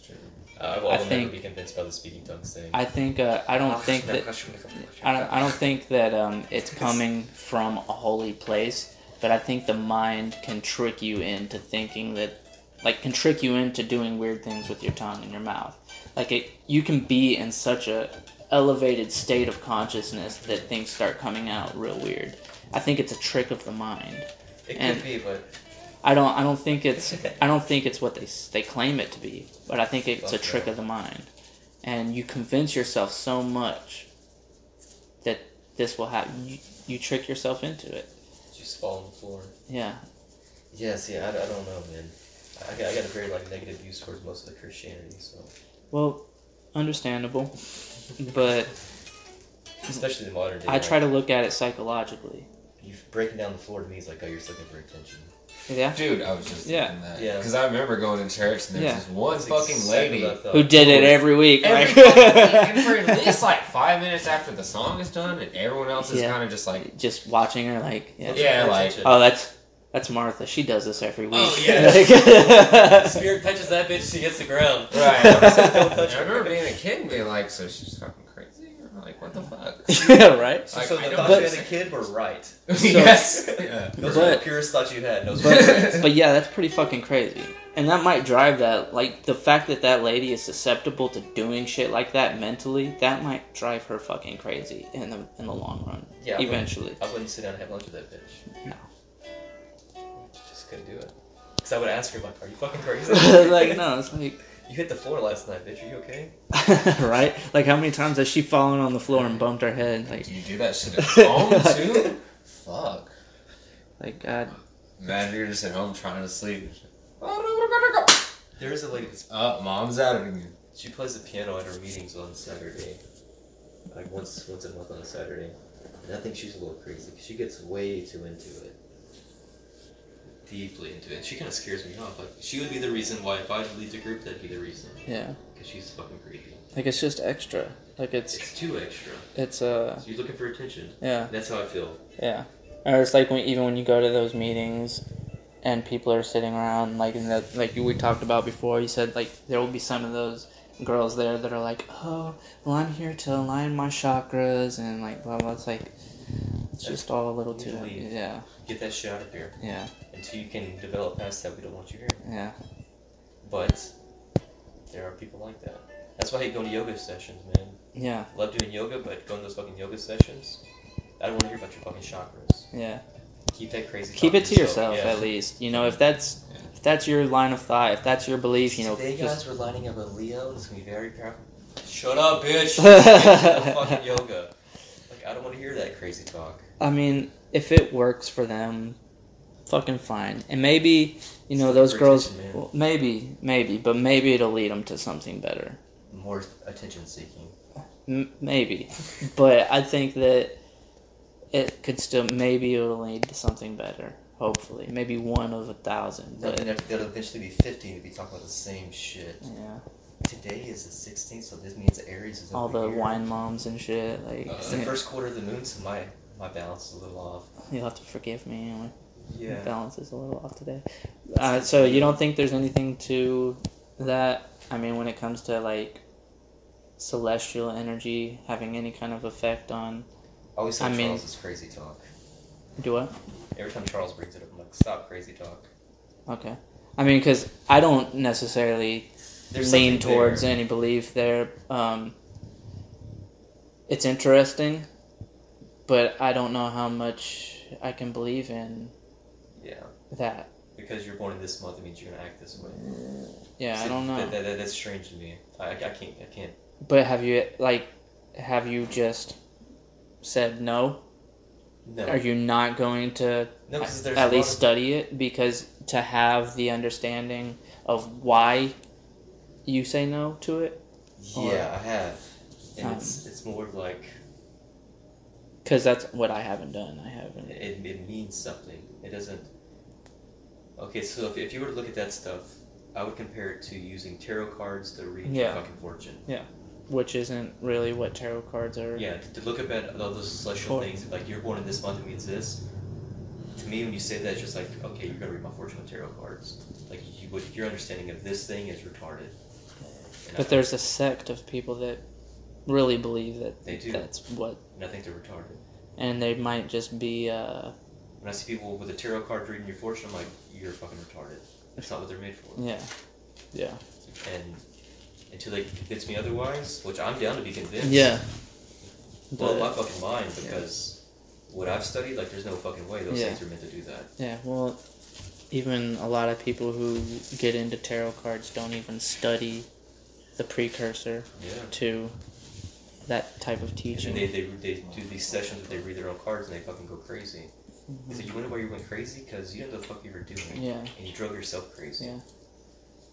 I will I never think- be convinced by the speaking tongues thing. I think uh, I don't think that question, no question, no question. I don't, I don't think that um, it's coming from a holy place, but I think the mind can trick you into thinking that, like, can trick you into doing weird things with your tongue and your mouth. Like, it, you can be in such a elevated state of consciousness that things start coming out real weird. I think it's a trick of the mind. It and- could be, but I don't. I don't think it's. I don't think it's what they they claim it to be. But I think it's a trick of the mind, and you convince yourself so much that this will happen. You, you trick yourself into it. just fall on the floor. Yeah. Yeah, see, I, I don't know, man. I got, I got a very like negative view towards most of the Christianity, so Well, understandable, but especially the modern day. I try to look at it psychologically. You breaking down the floor to me is like, oh, you're just looking for attention. Yeah. Dude, I was just Yeah. thinking that. Yeah. Because I remember going to church and there was Yeah. this one That's fucking exactly lady. what I thought. Who did it every week? Every like- week, and [laughs] for at least like five minutes after the song is done, and everyone else is Yeah. kind of just like, just watching her, like, yeah. Yeah, like- attention. Oh, that's that's Martha. She does this every week. Oh, [laughs] yeah. Like- [laughs] Spirit touches that bitch, she hits the ground. right. I remember being a kid and being like, so she's fucking crazy? Or like, what the mm. fuck? [laughs] yeah, right. So, Like, so the don't thoughts you think- had a kid were right. [laughs] yes. [laughs] Yeah. Those are the purest thoughts you had. Those But, but yeah, that's pretty fucking crazy. And that might drive that, like, the fact that that lady is susceptible to doing shit like that mentally, that might drive her fucking crazy in the in the long run. Yeah, I wouldn't- Eventually. I wouldn't sit down and have lunch with that bitch. No. Just couldn't do it. Because I would ask her, like, are you fucking crazy? like, no, it's like, You hit the floor last night, bitch. Are you okay? [laughs] right? Like, how many times has she fallen on the floor and bumped her head? Like, Do you do that shit at home [laughs] too? Fuck. like God. Imagine you're just at home trying to sleep. There is a lady that's Oh, mom's out of again. She plays the piano at her meetings on Saturday, like once once a month on a Saturday. And I think she's a little crazy 'cause she gets way too into it, deeply into it. She kind of scares me off. Like she would be the reason why if I leave the group, that'd be the reason Yeah. because she's fucking creepy. Like, it's just extra. Like, it's, It's too extra. it's, uh, So you're looking for attention. yeah. That's how I feel. Yeah, or it's like when even when you go to those meetings, and people are sitting around like in the like we talked about before. You said like there will be some of those girls there that are like, oh, well, I'm here to align my chakras and like blah blah. It's like it's just all a little too. need to leave. Yeah, Get that shit out of here. yeah, Until you can develop past that, we don't want you here. yeah. But there are people like that. That's why I hate going to yoga sessions, man. Yeah, Love doing yoga, but going to those fucking yoga sessions, I don't want to hear about your fucking chakras. yeah. Keep that crazy. Keep it to yourself yeah. at least. You know, if that's if that's your line of thought, if that's your belief, you know, Today, just guys, we're lining up a Leo. It's gonna be very powerful. Shut up, bitch. Get to the fucking yoga. Like, I don't want to hear that crazy talk. I mean, if it works for them, fucking fine. And maybe, you know, those girls, well, maybe, maybe, but maybe it'll lead them to something better. More attention seeking. M- maybe. but I think that it could still, maybe it'll lead to something better. Hopefully. Maybe one of a thousand. But But, then there'll eventually be 50 to be talking about the same shit. yeah. Today is the 16th, so this means Aries is All the here. wine moms and shit. Like, uh, It's the [laughs] first quarter of the moon, so my, my balance is a little off. you'll have to forgive me. My Yeah. balance is a little off today. Uh, so you don't think there's anything to that? I mean, when it comes to like celestial energy having any kind of effect on I always I mean- Charles is crazy talk. do what? Every time Charles brings it up, I'm like, stop crazy talk. Okay. I mean, because I don't necessarily There's lean towards there. any belief there. Um, it's interesting, but I don't know how much I can believe in Yeah. that. Because you're born in this month, it means you're gonna act this way. Yeah, I don't know. That, that, that- that's strange to me. I, I can't. I can't. But have you like have you just said no? No. Are you not going to No, at least of- study it because to have the understanding of why you say no to it? Yeah, I have. And Um, it's it's more of like Because that's what I haven't done. I haven't. it, it means something. It doesn't. Okay, so if, if you were to look at that stuff, I would compare it to using tarot cards to read Yeah. your fucking fortune. Yeah. Which isn't really what tarot cards are. Yeah, to, to look up at all those celestial Sure. things, like you're born in this month, it means this. To me, when you say that, it's just like, okay, you're gonna read my fortune with tarot cards. Like, you, what your understanding of this thing is retarded. But there's a sect of people that really believe that They do. that's what, and I think they're retarded. and they might just be. Uh, When I see people with a tarot card reading your fortune, I'm like, you're fucking retarded. That's not what they're made for. yeah, yeah, And until they convince me otherwise, which I'm down to be convinced. yeah. Blow my fucking mind because what I've studied, like, there's no fucking way those Yeah. things are meant to do that. Yeah, well, even a lot of people who get into tarot cards don't even study the precursor Yeah. to that type of And teaching. then they, they, they do these sessions where they read their own cards and they fucking go crazy. They say, you wonder why you went crazy? Because you didn't know the fuck you were doing. Yeah. And you drove yourself crazy. Yeah.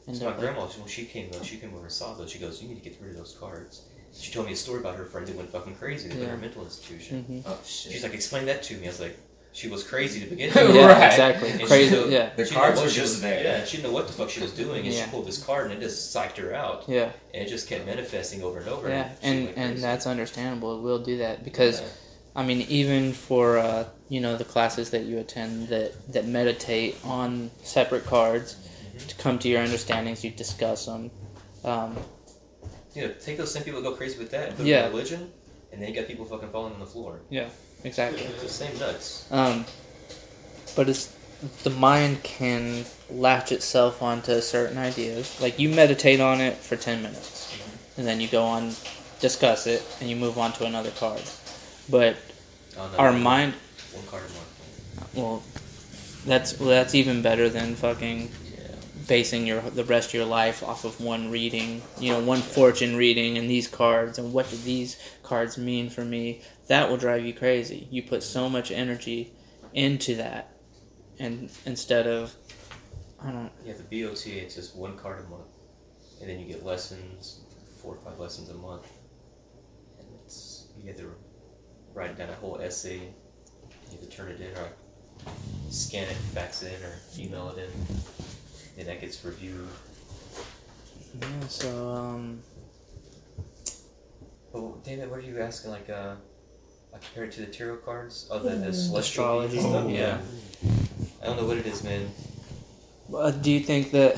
And So my they're- grandma, when she came, though, she came over and saw those, she goes, "You need to get rid of those cards." She told me a story about her friend that went fucking crazy to Yeah. her mental institution. Mhm. Oh shit. She's like, "Explain that to me." I was like, "She was crazy to begin [laughs] with." yeah, Right. exactly. And she Crazy. knew- Yeah, The she cards were what just was- there. Yeah, she didn't know what the fuck she was doing, and Yeah. she pulled this card and it just psyched her out, yeah, and it just kept manifesting over and over. yeah, she and and that's understandable. It will do that because Yeah. I mean, even for uh, you know the classes that you attend that that meditate on separate cards Mm-hmm. to come to your understandings, you discuss them. Um, you know, take those same people that go crazy with that and put Yeah. them in religion, and then you got people fucking falling on the floor. Exactly. It's the same nuts. Um, but it's the mind can latch itself onto certain ideas. Like you meditate on it for ten minutes, and then you go on, discuss it, and you move on to another card. But Oh, no, our mind, One card month. well, that's well, that's even better than fucking Yeah. basing your the rest of your life off of one reading. You know, one fortune reading and these cards and what do these cards mean for me? That will drive you crazy. You put so much energy into that, and instead of I don't. Yeah, the BOTA, it's just one card a month. And then you get lessons, four or five lessons a month. And it's, you have to write down a whole essay. You have to turn it in or scan it, fax it in, or email it in. And that gets reviewed. Yeah, so um, Oh, David, what are you asking? Like, uh, I compare it to the tarot cards? Oh, the, the celestial Astrology. beings stuff? Yeah. I don't know what it is, man. uh, do you think that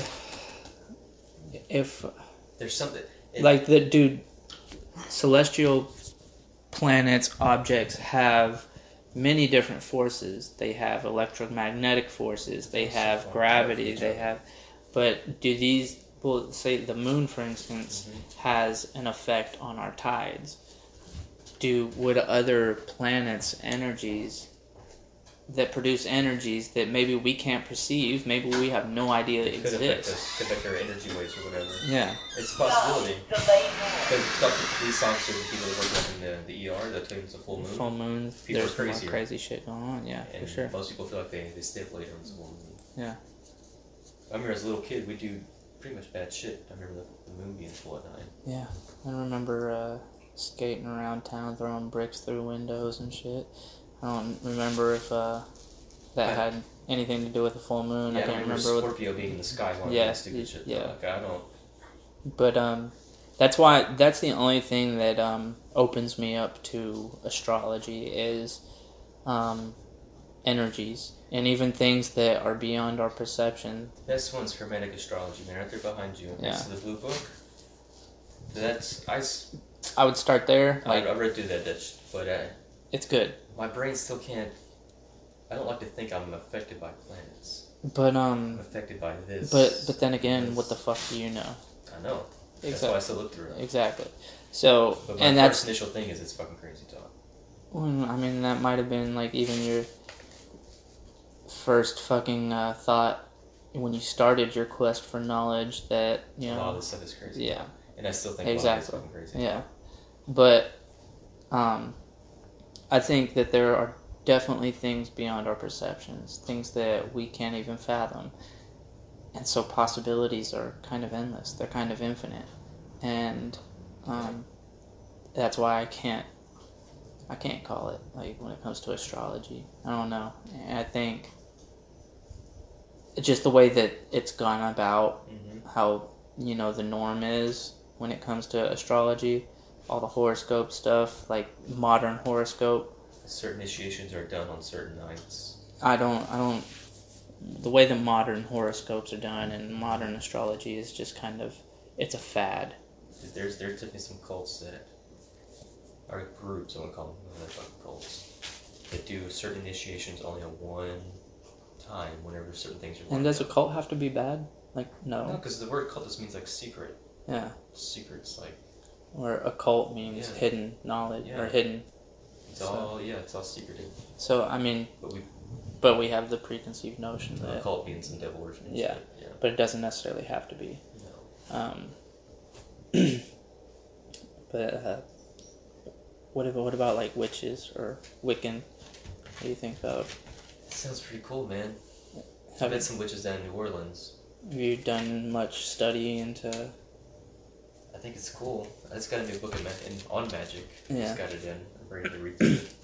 if There's something. It, like the dude celestial planets objects have many different forces they have electromagnetic forces they have gravity they have but do these well say the moon for instance has an effect on our tides do would other planets energies that produce energies that maybe we can't perceive maybe we have no idea it could affect exist us, could affect our energy waves or whatever. yeah It's a possibility. The label. Because talk to police officers and people that work up in the, the ER, they'll tell you it's a full moon. full moon People there's are more crazier. crazy shit going on yeah and for sure most people feel like they, they stay up later when it's a full moon. Yeah. I remember as a little kid, we do pretty much bad shit. I remember the, the moon being full at night. Yeah, I remember uh, skating around town, throwing bricks through windows and shit. I don't remember if uh, that I- had anything to do with the full moon. yeah, I I can't remember remember, what, Scorpio being in the sky Yeah, stupid shit. yeah. Like, I don't. but um, that's why that's the only thing that um opens me up to astrology is um energies and even things that are beyond our perception. This one's Hermetic astrology, man, right there behind you. Yeah. To the blue book. That's I, I would start there. I, Like I read through that, Dutch, but uh, it's good, my brain still can't. I don't like to think I'm affected by planets. but I'm um, affected by this. but but then again, what the fuck do you know? I know. That's Exactly. why I still look through it. Exactly. So, But my and first that's, initial thing is it's fucking crazy talk. well, I mean, that might have been like even your first fucking uh, thought when you started your quest for knowledge that, you A lot of know, this stuff is crazy. yeah. And I still think Exactly. a lot of it's fucking crazy. yeah. But, um, I think that there are definitely things beyond our perceptions, things that we can't even fathom. And so possibilities are kind of endless. They're kind of infinite. And um, that's why I can't I can't call it like when it comes to astrology. I don't know. I think just the way that it's gone about, Mm-hmm. how you know the norm is when it comes to astrology, all the horoscope stuff, like modern horoscope. Certain initiations are done on certain nights. I don't I don't the way the modern horoscopes are done and modern astrology is just kind of it's a fad. there's there's definitely some cults that are groups. I to call them they're fucking cults that do certain initiations only at one time whenever certain things are. And does a cult have to be bad? Like No, no. because the word cult just means like secret. Yeah. Secrets like Or occult means Yeah. hidden knowledge Yeah. or hidden. it's So- all yeah, it's all secretive. So I mean, But we but we have the preconceived notion the that, cult being some devil worship. Yeah. Yeah. but it doesn't necessarily have to be. No. Um, [clears throat] but uh, what about what about like witches or Wiccan? What do you think of? Sounds pretty cool, man. I've Have, met some witches down in New Orleans. have you done much study into? I think it's cool. I just got a new book ma- in, on magic. Yeah. Just got it in. I'm ready to read it.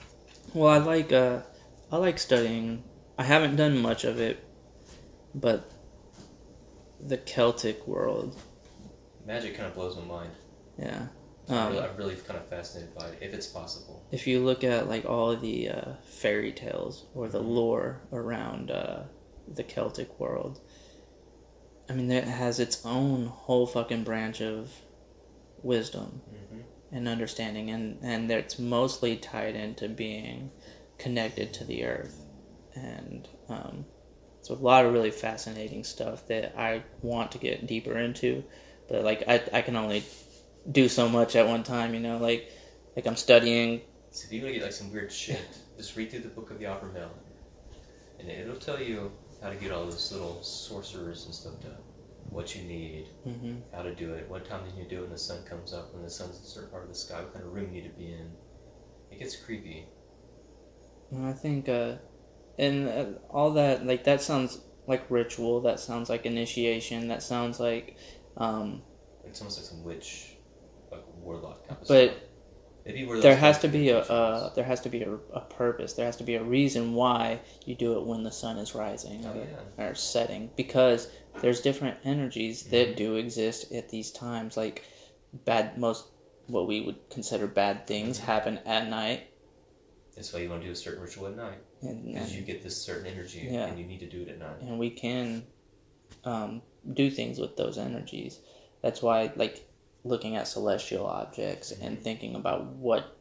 Well, I like uh, I like studying. I haven't done much of it, but the Celtic world, Magic kind of blows my mind. yeah. I'm, Um, really, I'm really kind of fascinated by it, if it's possible. if you look at like all the uh, fairy tales or the lore around uh, the Celtic world, I mean, it has its own whole fucking branch of wisdom hmm and understanding, and and it's mostly tied into being connected to the earth, and um, so a lot of really fascinating stuff that I want to get deeper into, but like I I can only do so much at one time, you know, like like I'm studying So if you want to get like some weird shit, just read through the Book of the Abramelin, and it'll tell you how to get all those little sorcerers and stuff done. What you need, hmm how to do it, what time do you need to do it when the sun comes up, when the sun's in a certain part of the sky, what kind of room you need to be in. It gets creepy. And I think, uh, and uh, all that, like, that sounds like ritual. That sounds like initiation. That sounds like, um, It's almost like some witch, like warlock kind of but stuff. There has to be a, uh, there has to be a, a purpose. There has to be a reason why you do it when the sun is rising Oh, or, yeah. or setting, because there's different energies that do exist at these times. Like, bad, most what we would consider bad things happen at night, That's why you want to do a certain ritual at night. Because you get this certain energy Yeah. and you need to do it at night. and we can um, do things with those energies. That's why, like, looking at celestial objects and mm-hmm. thinking about what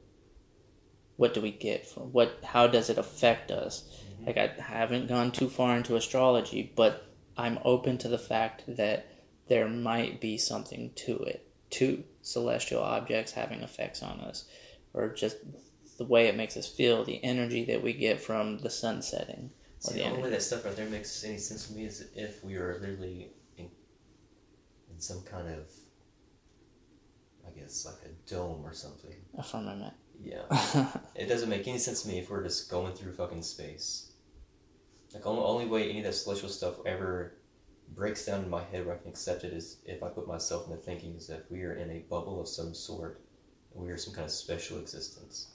what do we get from what how does it affect us? Mm-hmm. Like i haven't gone too far into astrology but i'm open to the fact that there might be something to it to celestial objects having effects on us or just the way it makes us feel the energy that we get from the sun setting or See, the the only way that stuff right there makes any sense to me is if we are literally in, in some kind of, guess, like a dome or something. a firmament Yeah. [laughs] it doesn't make any sense to me if we're just going through fucking space. Like, only, only way any of that celestial stuff ever breaks down in my head where I can accept it is if I put myself into thinking is that we are in a bubble of some sort and we are some kind of special existence.